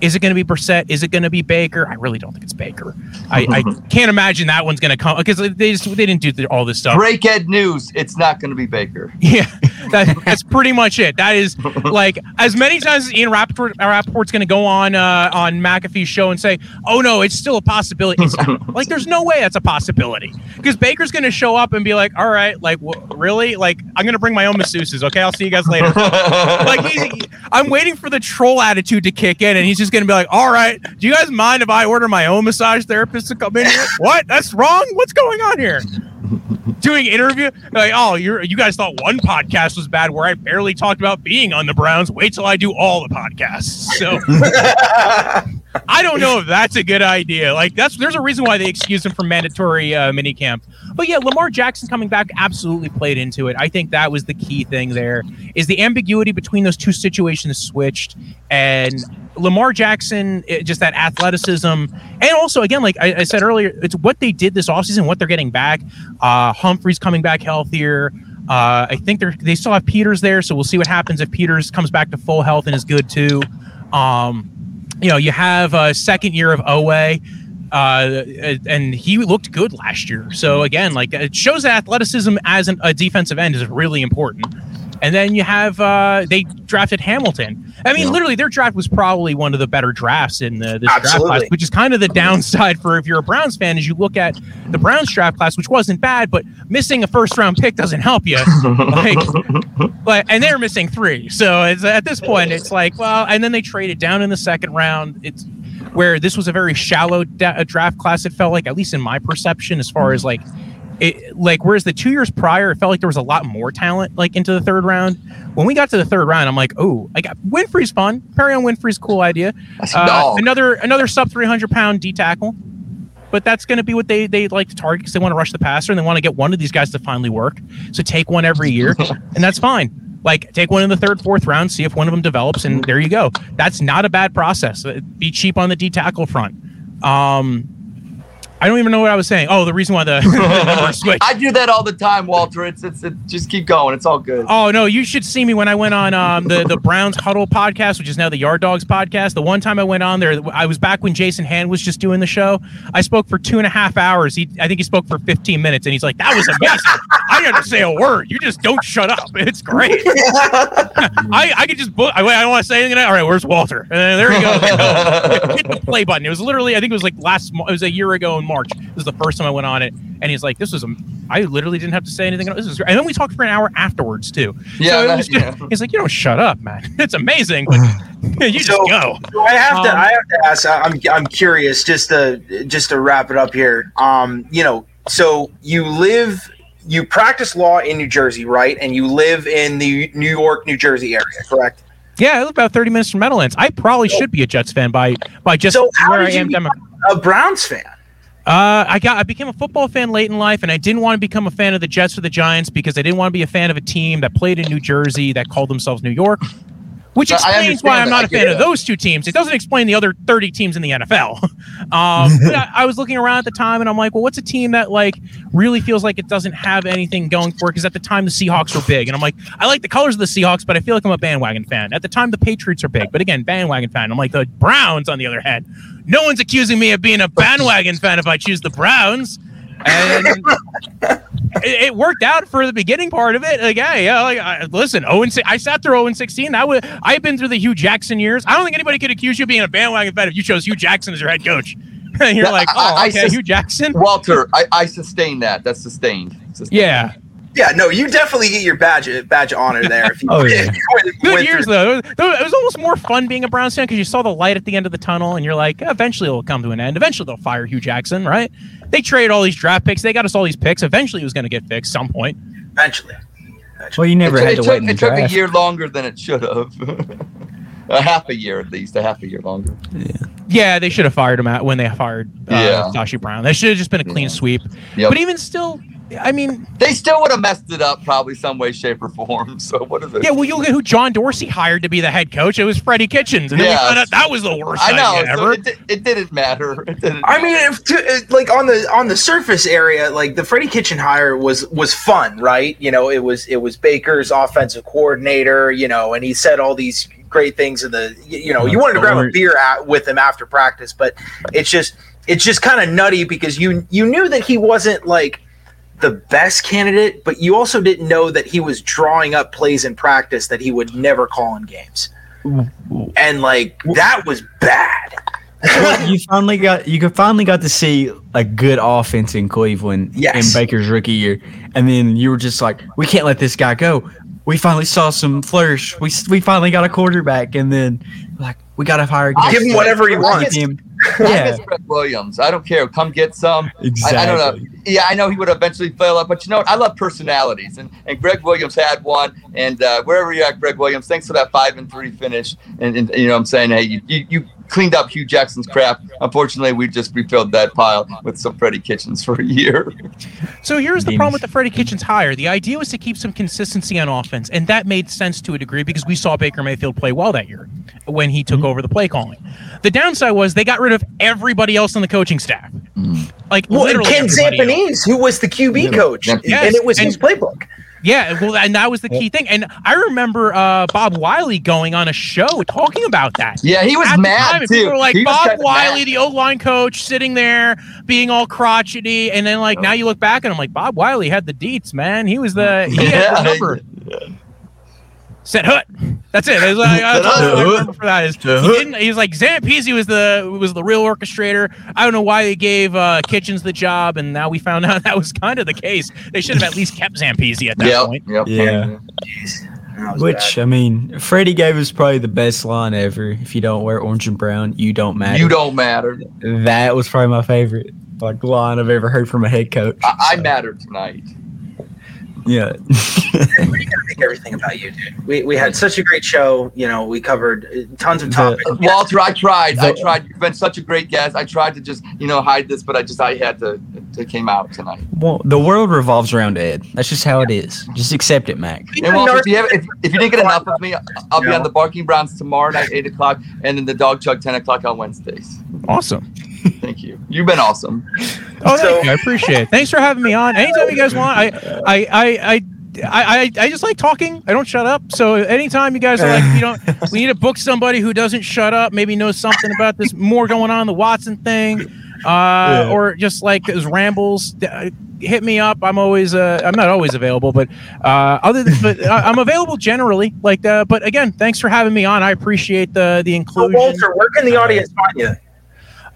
Is it going to be Brissett? Is it going to be Baker? I really don't think it's Baker. I, I can't imagine that one's going to come because they just they didn't do the, all this stuff. Break Ed news. It's not going to be Baker. Yeah, that, that's pretty much it. That is like as many times as Ian Rapoport, Rapoport's going to go on uh, on McAfee's show and say, "Oh no, it's still a possibility." It's like there's no way that's a possibility because Baker's going to show up and be like, "All right, like really? Like I'm going to bring my own masseuses. Okay, I'll see you guys later." like I'm waiting for the troll attitude to kick in, and he's just going to be like, "All right, do you guys mind if I order my own massage therapist to come in here? what? That's wrong. What's going on here?" doing interview like, oh, you're you guys thought one podcast was bad where I barely talked about being on the Browns. Wait till I do all the podcasts. So I don't know if that's a good idea. Like that's there's a reason why they excuse him from mandatory uh, minicamp. But yeah, Lamar Jackson coming back absolutely played into it. I think that was the key thing there is the ambiguity between those two situations switched and Lamar Jackson, it- just that athleticism, and also again, like I, I said earlier, it's what they did this offseason, what they're getting back. Uh, Humphreys coming back healthier. Uh, I think they're they still have Peters there, so we'll see what happens if Peters comes back to full health and is good too. Um, you know, you have a second year of Oweh, uh, and he looked good last year. So again, like it shows that athleticism as an, a defensive end is really important. And then you have uh, they drafted Hamilton. I mean, literally, their draft was probably one of the better drafts in the, this draft class, which is kind of the downside for if you're a Browns fan. As you look at the Browns draft class, which wasn't bad, but missing a first round pick doesn't help you. like, but and they're missing three. So it's at this point, it's like, well, and then they traded down in the second round. It's where this was a very shallow da- draft class. It felt like, at least in my perception, as far as like. It, like whereas the two years prior, it felt like there was a lot more talent like into the third round. When we got to the third round, I'm like, oh, I got Winfrey's fun. Perrion Winfrey's cool idea. Uh, another another sub 300 pound D tackle, but that's going to be what they they like to target because they want to rush the passer and they want to get one of these guys to finally work. So take one every year, and that's fine. Like take one in the third, fourth round, see if one of them develops, and there you go. That's not a bad process. Be cheap on the D tackle front. Um, I don't even know what I was saying. Oh, the reason why the, the switched. I do that all the time, Walter. It's it's it, just keep going. It's all good. Oh no, you should see me when I went on um, the the Browns Huddle podcast, which is now the Yard Dogs podcast. The one time I went on there, I was back when Jason Hand was just doing the show. I spoke for two and a half hours. He, I think he spoke for 15 minutes, and he's like, "That was amazing. I didn't say a word. You just don't shut up. It's great. I, I could just book. I, I don't want to say anything. All right, where's Walter? And then there he goes. Hit the play button. It was literally, I think it was like last. It was a year ago in March. This is the first time I went on it, and he's like, "This was a." I literally didn't have to say anything. This was, great. and then we talked for an hour afterwards too. Yeah, So that- was yeah. he's like, "You don't shut up, man. It's amazing, but you just So- go." So I have to. Um, I have to ask. I- I'm. I'm curious. Just to just to wrap it up here. Um. You know. So you live. You practice law in New Jersey, right? And you live in the New York, New Jersey area, correct? Yeah, I live about 30 minutes from Meadowlands. I probably should be a Jets fan by by just So where I am. Demo- a Browns fan? Uh, I got I became a football fan late in life, and I didn't want to become a fan of the Jets or the Giants because I didn't want to be a fan of a team that played in New Jersey that called themselves New York. Which explains why I'm that. not a fan of that. those two teams. It doesn't explain the other 30 teams in the NFL. um, I, I was looking around at the time, and I'm like, well, what's a team that like really feels like it doesn't have anything going for it? Because at the time the Seahawks were big, and I'm like, I like the colors of the Seahawks, but I feel like I'm a bandwagon fan. At the time the Patriots are big, but again, bandwagon fan. I'm like the Browns, on the other hand. No one's accusing me of being a bandwagon fan if I choose the Browns. And it, it worked out for the beginning part of it. Like, hey, yeah, like, I, listen, oh Owen, I sat through 0 16. That was I've been through the Hue Jackson years. I don't think anybody could accuse you of being a bandwagon fan if you chose Hue Jackson as your head coach. And you're Yeah, like, I- oh, I okay, sus- Hue Jackson. Walter, I, I sustain that. That's sustained. Sustained. Yeah, Yeah. No, you definitely get your badge badge of honor there. If you, Oh, yeah. if you went- good went years through- though. It was, almost more fun being a Browns fan because you saw the light at the end of the tunnel, and you're like, eventually it'll come to an end. Eventually they'll fire Hue Jackson, right? They traded all these draft picks. They got us all these picks. Eventually it was going to get fixed some point. Eventually. Well, you never took- had it to took, wait in the it took a year longer than it should have. a half a year at least. A half a year longer. Yeah, yeah they should have fired him out when they fired uh, Yeah. Sashi Brown. That should have just been a clean Yeah. sweep. Yep. But even still, I mean, They still would have messed it up probably some way, shape, or form. So what is it? yeah, well, you look at who John Dorsey hired to be the head coach. It was Freddie Kitchens, and then Yeah. we that was the worst I know. idea So ever. it, di- it didn't matter. It didn't I mean, if to, uh, like on the on the surface area, like the Freddie Kitchen hire was was fun, right? You know, it was it was Baker's offensive coordinator, you know, and he said all these great things in the you you know, you wanted to grab a beer at, with him after practice, but it's just it's just kind of nutty because you you knew that he wasn't like the best candidate, but you also didn't know that he was drawing up plays in practice that he would never call in games. And like that was bad. Well, you finally got you finally got to see a good offense in Cleveland Yes. in Baker's rookie year, and then you were just like, we can't let this guy go. We finally saw some flourish. We we finally got a quarterback, and then like we got to hire. Give him whatever he wants. Him. Yeah, miss Gregg Williams. I don't care. Come get some. I, I don't exactly. know. Yeah, I know he would eventually fail up, but you know what? I love personalities, and, and Gregg Williams had one. And uh, wherever you're at, Gregg Williams, thanks for that five and three finish. And, and you know, what I'm saying, hey, you, you cleaned up Hue Jackson's crap. Unfortunately, we just refilled that pile with some Freddie Kitchens for a year. So here's the problem with the Freddie Kitchens hire. The idea was to keep some consistency on offense, and that made sense to a degree because we saw Baker Mayfield play well that year when he took mm-hmm. over the play calling. The downside was they got rid of everybody else on the coaching staff. Mm. Like Well, and Ken everybody else. Zampese, who was the QB coach, Yes, and it was and- his playbook. Yeah, well, and that was the key thing. And I remember uh, Bob Wylie going on a show talking about that. Yeah, he was At mad time, too. People were like He Bob Wylie, mad. the O line coach, sitting there being all crotchety, and then like now you look back and I'm like, Bob Wylie had the deets, man. He was the he had the Yeah. number. Said Hut. That's it. That's, like, that's all I remember for that is he didn't. He was like Zampese was the was the real orchestrator. I don't know why they gave uh, Kitchens the job, and now we found out that was kind of the case. They should have at least kept Zampese at that Yep, point. yep. Yeah. That Which bad. I mean, Freddie gave us probably the best line ever. If you don't wear orange and brown, you don't matter. You don't matter. That was probably my favorite like line I've ever heard from a head coach. I, I So, matter tonight. Yeah. we gotta make everything about you, dude. We, we had such a great show. You know, we covered uh, tons of The- topics. Walter, I tried. I tried. You've been such a great guest. I tried to just, you know, hide this, but I just, I had to. It came out tonight. well, the world revolves around Ed. That's just how it is. Just accept it, Mack. And Walter, if you, have, if, if you didn't get enough of me, I'll be Yeah. on the Barking Browns tomorrow night, eight o'clock, and then the Dog Chug ten o'clock on Wednesdays. Awesome. Thank you. You've been awesome. Oh, So- thank you. I appreciate it. Thanks for having me on. Anytime you guys want, I, I, I, I. I, I, I just like talking. I don't shut up. So anytime you guys are like, you know, we need to book somebody who doesn't shut up, maybe knows something about this more going on, the Watson thing, uh, or just like his rambles, uh, hit me up. I'm always, uh, I'm not always available, but uh, other than, but I- I'm available generally. Like, uh, but again, thanks for having me on. I appreciate the the So, inclusion. Walter, where can the audience find you?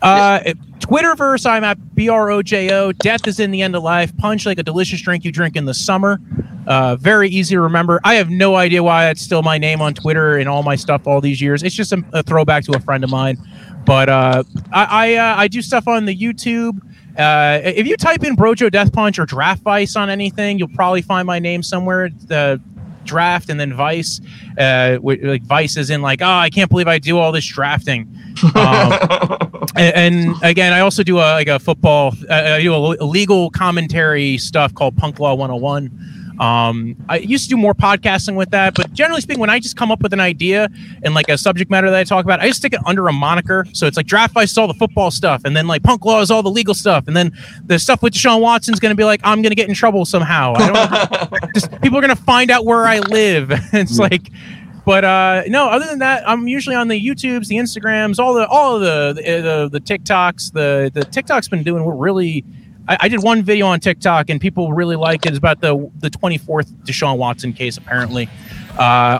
Uh, Twitterverse, I'm at B R O J O. Death is in the end of life. Punch like a delicious drink you drink in the summer. Uh, very easy to remember. I have no idea why that's still my name on Twitter and all my stuff all these years. It's just a, a throwback to a friend of mine. But uh, I I, uh, I do stuff on the YouTube. Uh, if you type in Brojo Death Punch or Draft Vice on anything, you'll probably find my name somewhere. The draft and then Vice. Uh, like Vice is in like, oh, I can't believe I do all this drafting. Um, and, and again, I also do a like a football. Uh, I do a, a legal commentary stuff called Punk Law 101. Um, I used to do more podcasting with that, but generally speaking, when I just come up with an idea and like a subject matter that I talk about, I just stick it under a moniker. So it's like Draft Vice is all the football stuff, and then like Punk Law is all the legal stuff, and then the stuff with Deshaun Watson's going to be like I'm going to get in trouble somehow. I don't just people are going to find out where I live. it's like but uh, no, other than that, I'm usually on the YouTubes, the Instagrams, all the all of the the, the, the TikToks. The the TikTok's been doing what really. I, I did one video on TikTok and people really liked it. It's about the the 24th Deshaun Watson case, apparently. Uh,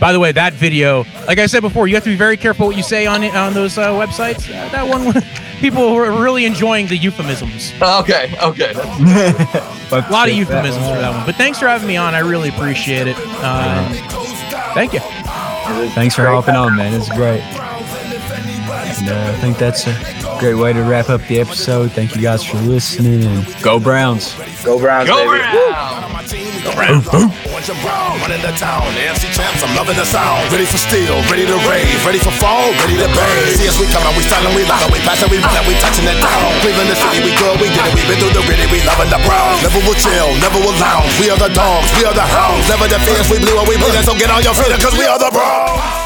by the way, that video, like I said before, you have to be very careful what you say on it on those uh, websites. Uh, that one, people were really enjoying the euphemisms. okay, okay. A lot of euphemisms for that one. But thanks for having me on. I really appreciate it. Uh, thank you. Thanks for hopping on, man. It's great. And, uh, I think that's a great way to wrap up the episode. Thank you guys for listening and go Browns. Go Browns, Go baby. Browns! Go round. Orange and brown, running the town. AFC champs, I'm loving the sound. Ready for steal, ready to rave, ready for fall, ready to bang. See us, we coming, we styling, we loud, we passing, we running, we touching it down. Cleveland, the city, we good, we did it, we been through the gritty, we loving the Browns. Never will chill, never will lounge. We are the dogs, we are the hounds. Never the fears, we blew and we bleeding, so get on your feet, cause we are the Browns.